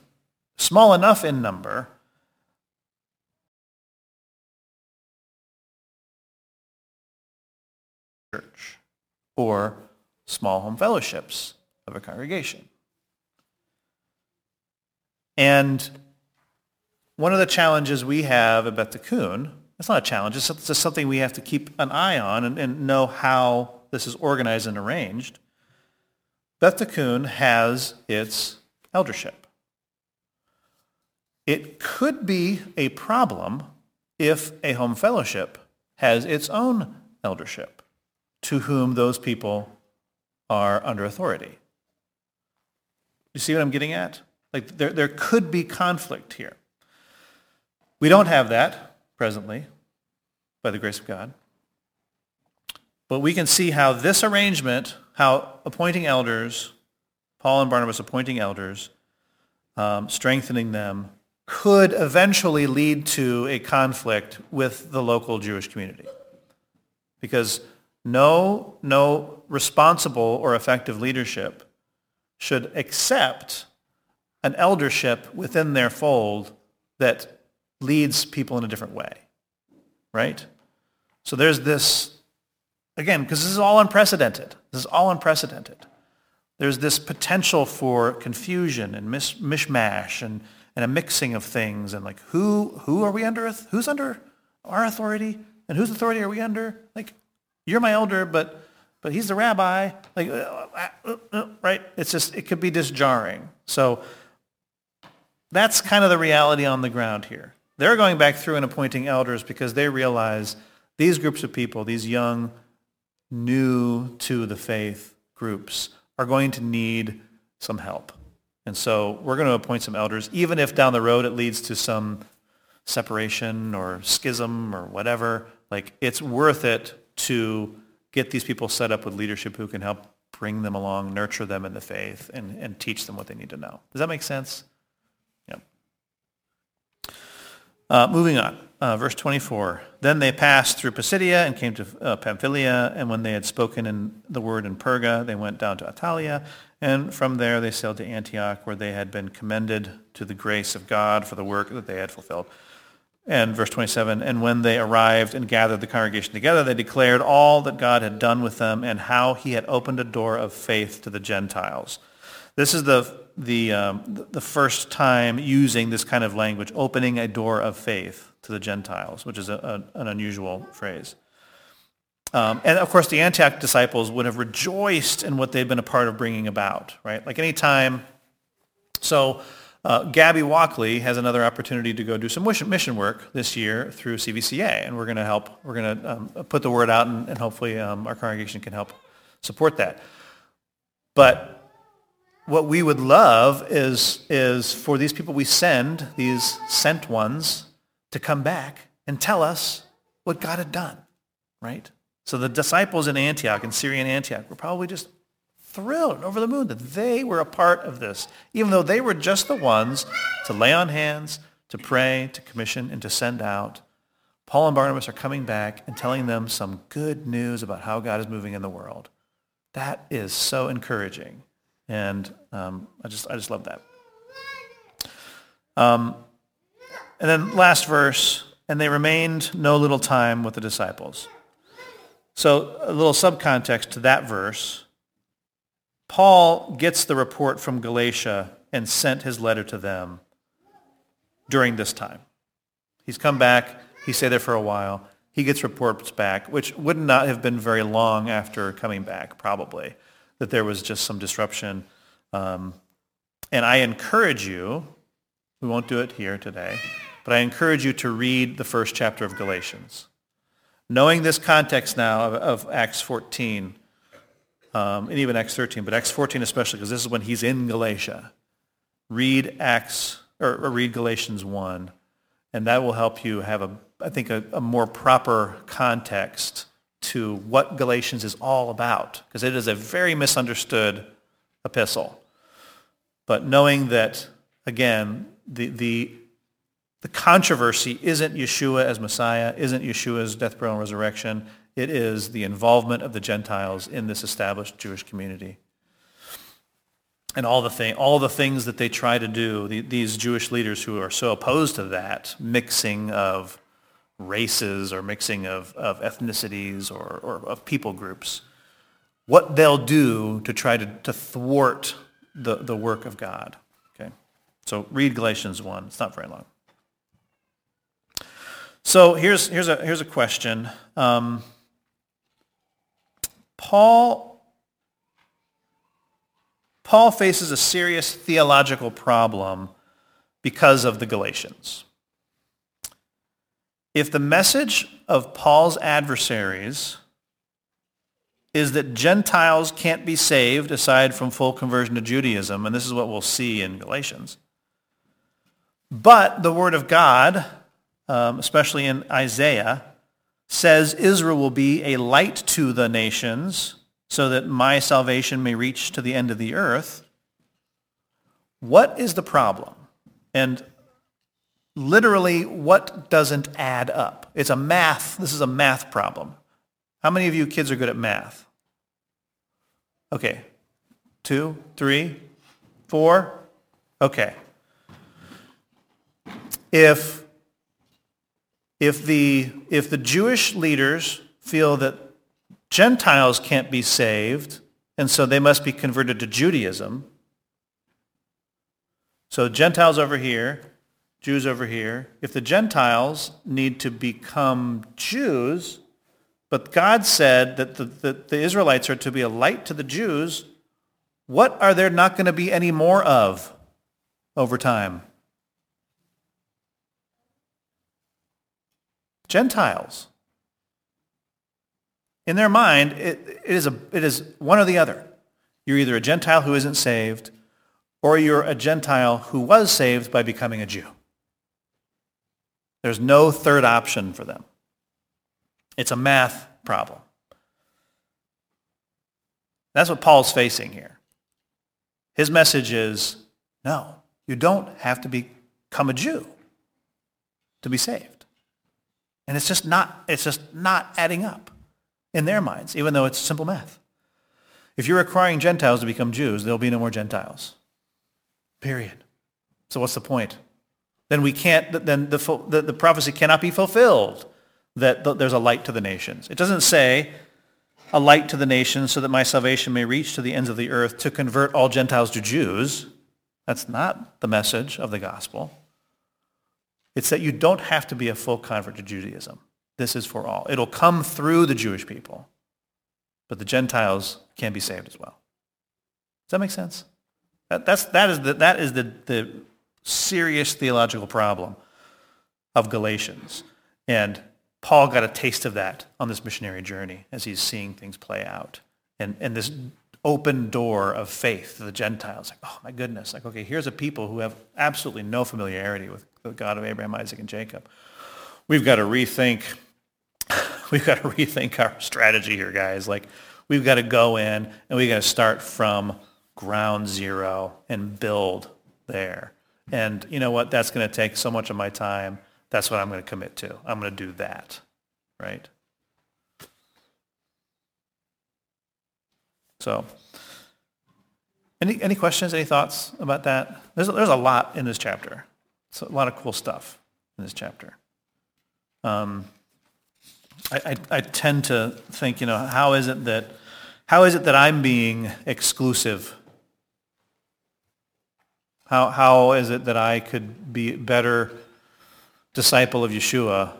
small enough in number church or small home fellowships of a congregation. And one of the challenges we have at Beth Tikkun, it's not a challenge, it's just something we have to keep an eye on and, and know how this is organized and arranged. Beth Tikkun has its eldership. It could be a problem if a home fellowship has its own eldership to whom those people are under authority. You see what I'm getting at? Like there, there could be conflict here. We don't have that presently, by the grace of God. But we can see how this arrangement, how appointing elders, Paul and Barnabas appointing elders, um, strengthening them, could eventually lead to a conflict with the local Jewish community. Because no, no responsible or effective leadership should accept an eldership within their fold that leads people in a different way, right? So there's this, again, because this is all unprecedented. This is all unprecedented. There's this potential for confusion and mis- mishmash and, and a mixing of things and like who, who are we under, who's under our authority And whose authority are we under? Like, you're my elder, but but he's the rabbi. Like, uh, uh, uh, right? It's just it could be just jarring. So that's kind of the reality on the ground here. They're going back through and appointing elders because they realize these groups of people, these young, new to the faith groups, are going to need some help. And so we're going to appoint some elders, even if down the road it leads to some separation or schism or whatever. Like it's worth it to get these people set up with leadership who can help bring them along, nurture them in the faith, and, and teach them what they need to know. Does that make sense? Yep. Uh, moving on. Uh, verse 24. Then they passed through Pisidia and came to uh, Pamphylia, and when they had spoken in the word in Perga, they went down to Attalia, and from there they sailed to Antioch, where they had been commended to the grace of God for the work that they had fulfilled. And verse 27, and when they arrived and gathered the congregation together, they declared all that God had done with them and how he had opened a door of faith to the Gentiles. This is the, the, um, the first time using this kind of language, opening a door of faith to the Gentiles, which is a, a, an unusual phrase. Um, and of course, the Antioch disciples would have rejoiced in what they'd been a part of bringing about, right? Like any time. So uh, Gabby Walkley has another opportunity to go do some mission work this year through CVCA, and we're going to help. We're going to um, put the word out, and, and hopefully um, our congregation can help support that. But what we would love is, is for these people we send, these sent ones, to come back and tell us what God had done, right? So the disciples in Antioch, in Syrian Antioch, were probably just thrilled over the moon that they were a part of this, even though they were just the ones to lay on hands, to pray, to commission, and to send out. Paul and Barnabas are coming back and telling them some good news about how God is moving in the world. That is so encouraging. And um, I, just, I just love that. Um, and then last verse, and they remained no little time with the disciples. So a little subcontext to that verse Paul gets the report from Galatia and sent his letter to them during this time. He's come back. He stayed there for a while. He gets reports back, which would not have been very long after coming back, probably, that there was just some disruption. Um, and I encourage you, we won't do it here today, but I encourage you to read the first chapter of Galatians. Knowing this context now of, of Acts 14, um, and even Acts 13, but Acts 14 especially, because this is when he's in Galatia. Read Acts, or, or, read Galatians 1, and that will help you have, a, I think, a, a more proper context to what Galatians is all about, because it is a very misunderstood epistle. But knowing that, again, the, the, the controversy isn't Yeshua as Messiah, isn't Yeshua's death, burial, and resurrection. It is the involvement of the Gentiles in this established Jewish community. And all the, thing, all the things that they try to do, the, these Jewish leaders who are so opposed to that mixing of races or mixing of, of ethnicities or, or of people groups, what they'll do to try to, to thwart the, the work of God. Okay? So read Galatians 1. It's not very long. So here's, here's, a, here's a question. Um, Paul, Paul faces a serious theological problem because of the Galatians. If the message of Paul's adversaries is that Gentiles can't be saved aside from full conversion to Judaism, and this is what we'll see in Galatians, but the Word of God, um, especially in Isaiah, says Israel will be a light to the nations so that my salvation may reach to the end of the earth, what is the problem? And literally, what doesn't add up? It's a math, this is a math problem. How many of you kids are good at math? Okay. Two, three, four? Okay. If if the, if the Jewish leaders feel that Gentiles can't be saved, and so they must be converted to Judaism, so Gentiles over here, Jews over here, if the Gentiles need to become Jews, but God said that the, the, the Israelites are to be a light to the Jews, what are there not going to be any more of over time? Gentiles. In their mind, it, it, is a, it is one or the other. You're either a Gentile who isn't saved, or you're a Gentile who was saved by becoming a Jew. There's no third option for them. It's a math problem. That's what Paul's facing here. His message is, no, you don't have to become a Jew to be saved. And it's just not, it's just not adding up in their minds, even though it's simple math. If you're requiring Gentiles to become Jews, there'll be no more Gentiles. Period. So what's the point? Then we can't, then the, the, the prophecy cannot be fulfilled that there's a light to the nations. It doesn't say a light to the nations so that my salvation may reach to the ends of the earth to convert all Gentiles to Jews. That's not the message of the gospel. It's that you don't have to be a full convert to Judaism. This is for all. It'll come through the Jewish people, but the Gentiles can be saved as well. Does that make sense? That, that's, that is, the, that is the, the serious theological problem of Galatians. And Paul got a taste of that on this missionary journey as he's seeing things play out. And, and this open door of faith to the Gentiles. Like, oh my goodness. Like, okay, here's a people who have absolutely no familiarity with the God of Abraham, Isaac, and Jacob. We've got to rethink, <laughs> we've got to rethink our strategy here, guys. Like, we've got to go in and we've got to start from ground zero and build there. And you know what? That's going to take so much of my time that's what I'm going to commit to. I'm going to do that, right? So, any, any questions, any thoughts about that? There's, there's a lot in this chapter. It's a lot of cool stuff in this chapter. Um, I, I, I tend to think, you know, how is it that, how is it that I'm being exclusive? How, how is it that I could be better disciple of Yeshua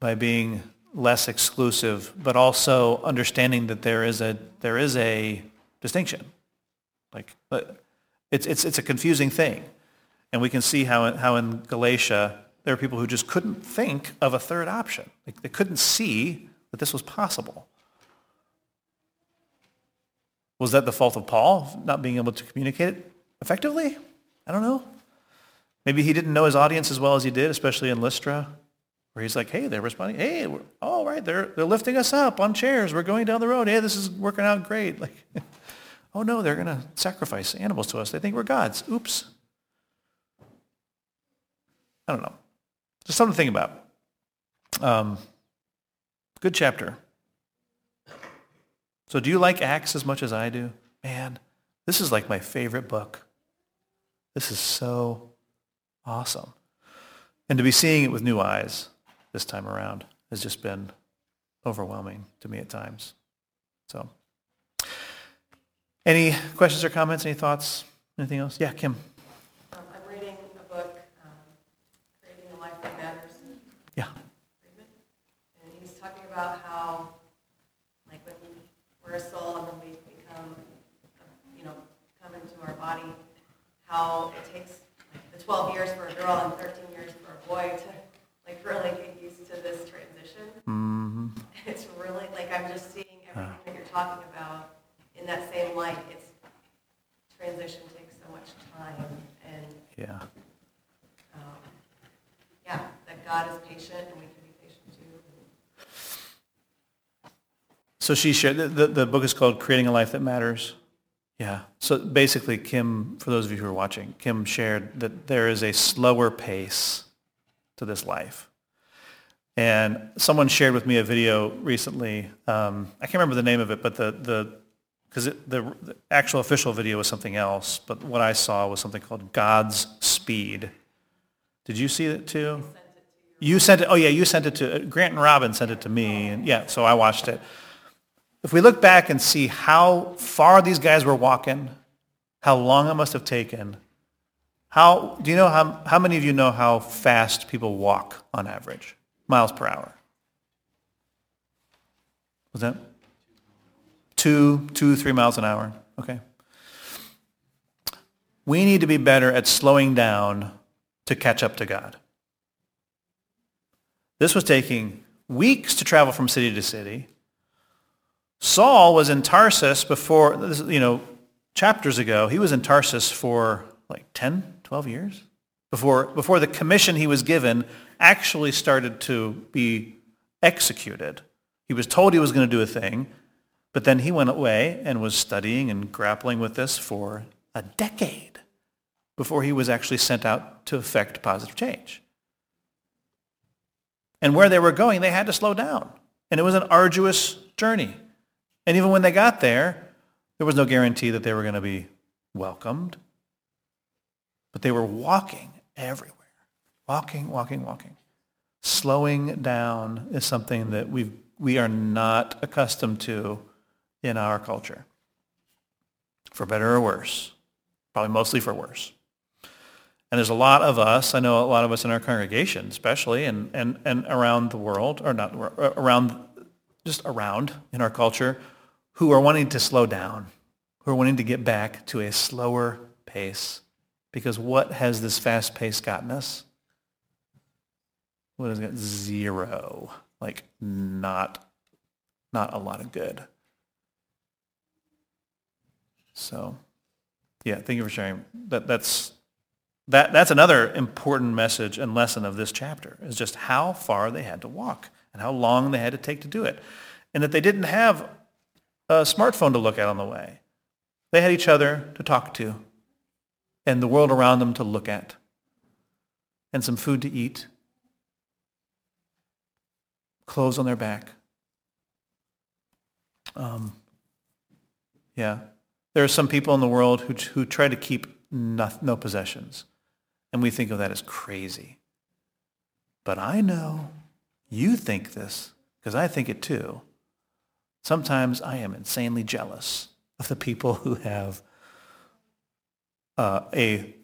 by being less exclusive, but also understanding that there is a, there is a distinction. Like, it's, it's, it's a confusing thing. And we can see how, how in Galatia, there are people who just couldn't think of a third option. They couldn't see that this was possible. Was that the fault of Paul, not being able to communicate it effectively? I don't know. Maybe he didn't know his audience as well as he did, especially in Lystra, where he's like, hey, they're responding. Hey, we're, all right, they're, they're lifting us up on chairs. We're going down the road. Hey, this is working out great. <laughs> Like, <laughs> oh no, they're going to sacrifice animals to us. They think we're gods. Oops. I don't know. Just something to think about. Um, good chapter. So do you like Acts as much as I do? Man, this is like my favorite book. This is so awesome. And to be seeing it with new eyes this time around has just been overwhelming to me at times. So, any questions or comments? Any thoughts? Anything else? Yeah, Kim. Um, I'm reading a book, um, Creating a Life That Matters. Yeah. And he's talking about how, like, when we're a soul and then we become, you know, come into our body, how it takes the 12 years for a girl and 13 years for a boy to like really get used to this transition. Mm-hmm. It's really like I'm just seeing everything that you're talking about in that same light. It's transition takes so much time and yeah, um, yeah, that God is patient and we can be patient too. So she shared, the, the, the book is called Creating a Life That Matters. Yeah. So basically, Kim, for those of you who are watching, Kim shared that there is a slower pace to this life. And someone shared with me a video recently. Um, I can't remember the name of it, but the, the because the, the actual official video was something else, but what I saw was something called God's Speed. Did you see it too? You sent it. Oh yeah, you sent it to Grant and Robin sent it to me, and yeah, so I watched it. If we look back and see how far these guys were walking, how long it must have taken, How, do you know how, how many of you know how fast people walk on average? Miles per hour. Was that? Two, two, three miles an hour. Okay. We need to be better at slowing down to catch up to God. This was taking weeks to travel from city to city. Saul was in Tarsus before, you know, chapters ago. He was in Tarsus for like 10, 12 years before, before the commission he was given actually started to be executed. He was told he was going to do a thing, but then he went away and was studying and grappling with this for a decade before he was actually sent out to effect positive change. And where they were going, they had to slow down. And it was an arduous journey. And even when they got there, there was no guarantee that they were going to be welcomed. But they were walking everywhere. Walking, walking, walking. Slowing down is something that we we are not accustomed to in our culture. For better or worse. Probably mostly for worse. And there's a lot of us, I know a lot of us in our congregation especially, and, and, and around the world, or not around, just around in our culture, who are wanting to slow down, who are wanting to get back to a slower pace. Because what has this fast pace gotten us? What has it? Zero. Like not, not a lot of good. So, yeah, thank you for sharing. That, that's, that, that's another important message and lesson of this chapter, is just how far they had to walk and how long they had to take to do it. And that they didn't have a smartphone to look at on the way. They had each other to talk to and the world around them to look at and some food to eat, clothes on their back. Um, yeah. There are some people in the world who, who try to keep no, no possessions. And we think of that as crazy. But I know you think this, because I think it too. Sometimes I am insanely jealous of the people who have uh, a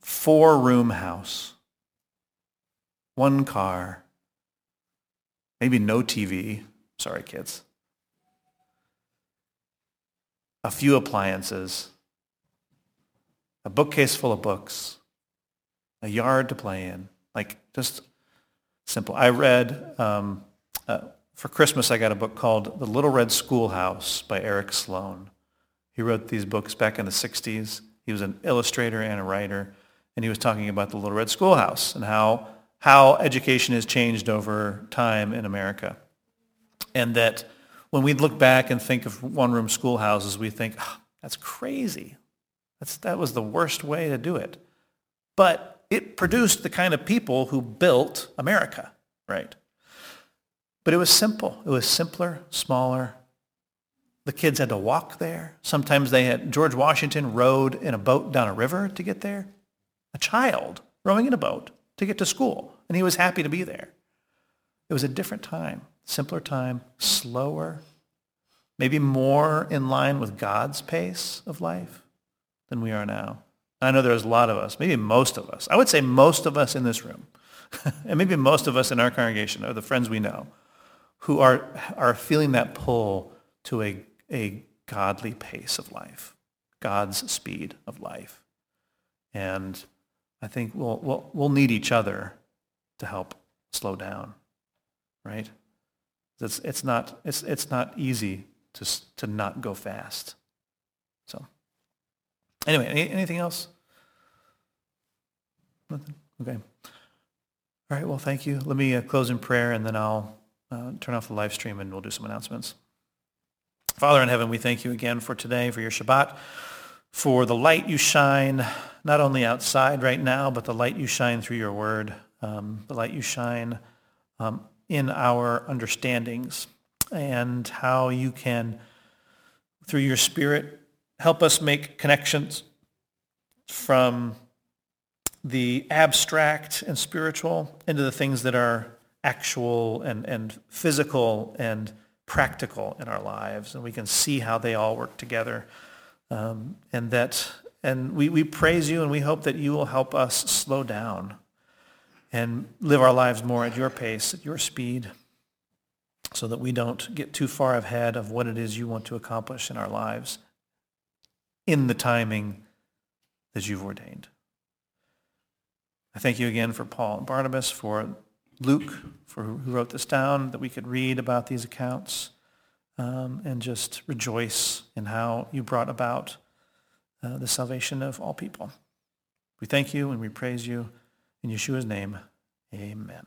four-room house, one car, maybe no TV. Sorry, kids. A few appliances, a bookcase full of books, a yard to play in. Like just simple. I read um, uh, for Christmas. I got a book called The Little Red Schoolhouse by Eric Sloane. He wrote these books back in the 60s. He was an illustrator and a writer, and he was talking about the Little Red Schoolhouse and how how education has changed over time in America, and that when we look back and think of one-room schoolhouses, we think oh, that's crazy. That's that was the worst way to do it. But it produced the kind of people who built America, right? But it was simple. It was simpler, smaller. The kids had to walk there. Sometimes they had, George Washington rowed in a boat down a river to get there. A child rowing in a boat to get to school. And he was happy to be there. It was a different time, simpler time, slower, maybe more in line with God's pace of life than we are now. I know there's a lot of us, maybe most of us. I would say most of us in this room, <laughs> and maybe most of us in our congregation, or the friends we know, who are, are feeling that pull to a, a godly pace of life, God's speed of life. And I think we'll, we'll, we'll need each other to help slow down, right? It's, it's, not, it's, it's not easy to, to not go fast. Anyway, any, anything else? Nothing? Okay. All right, well, thank you. Let me uh, close in prayer, and then I'll uh, turn off the live stream, and we'll do some announcements. Father in heaven, we thank you again for today, for your Shabbat, for the light you shine, not only outside right now, but the light you shine through your word, um, the light you shine um, in our understandings, and how you can, through your spirit, help us make connections from the abstract and spiritual into the things that are actual and, and physical and practical in our lives. And we can see how they all work together. Um, and that And we, we praise you and we hope that you will help us slow down and live our lives more at your pace, at your speed, so that we don't get too far ahead of what it is you want to accomplish in our lives in the timing that you've ordained. I thank you again for Paul and Barnabas, for Luke, for who wrote this down, that we could read about these accounts um, and just rejoice in how you brought about uh, the salvation of all people. We thank you and we praise you. In Yeshua's name, amen.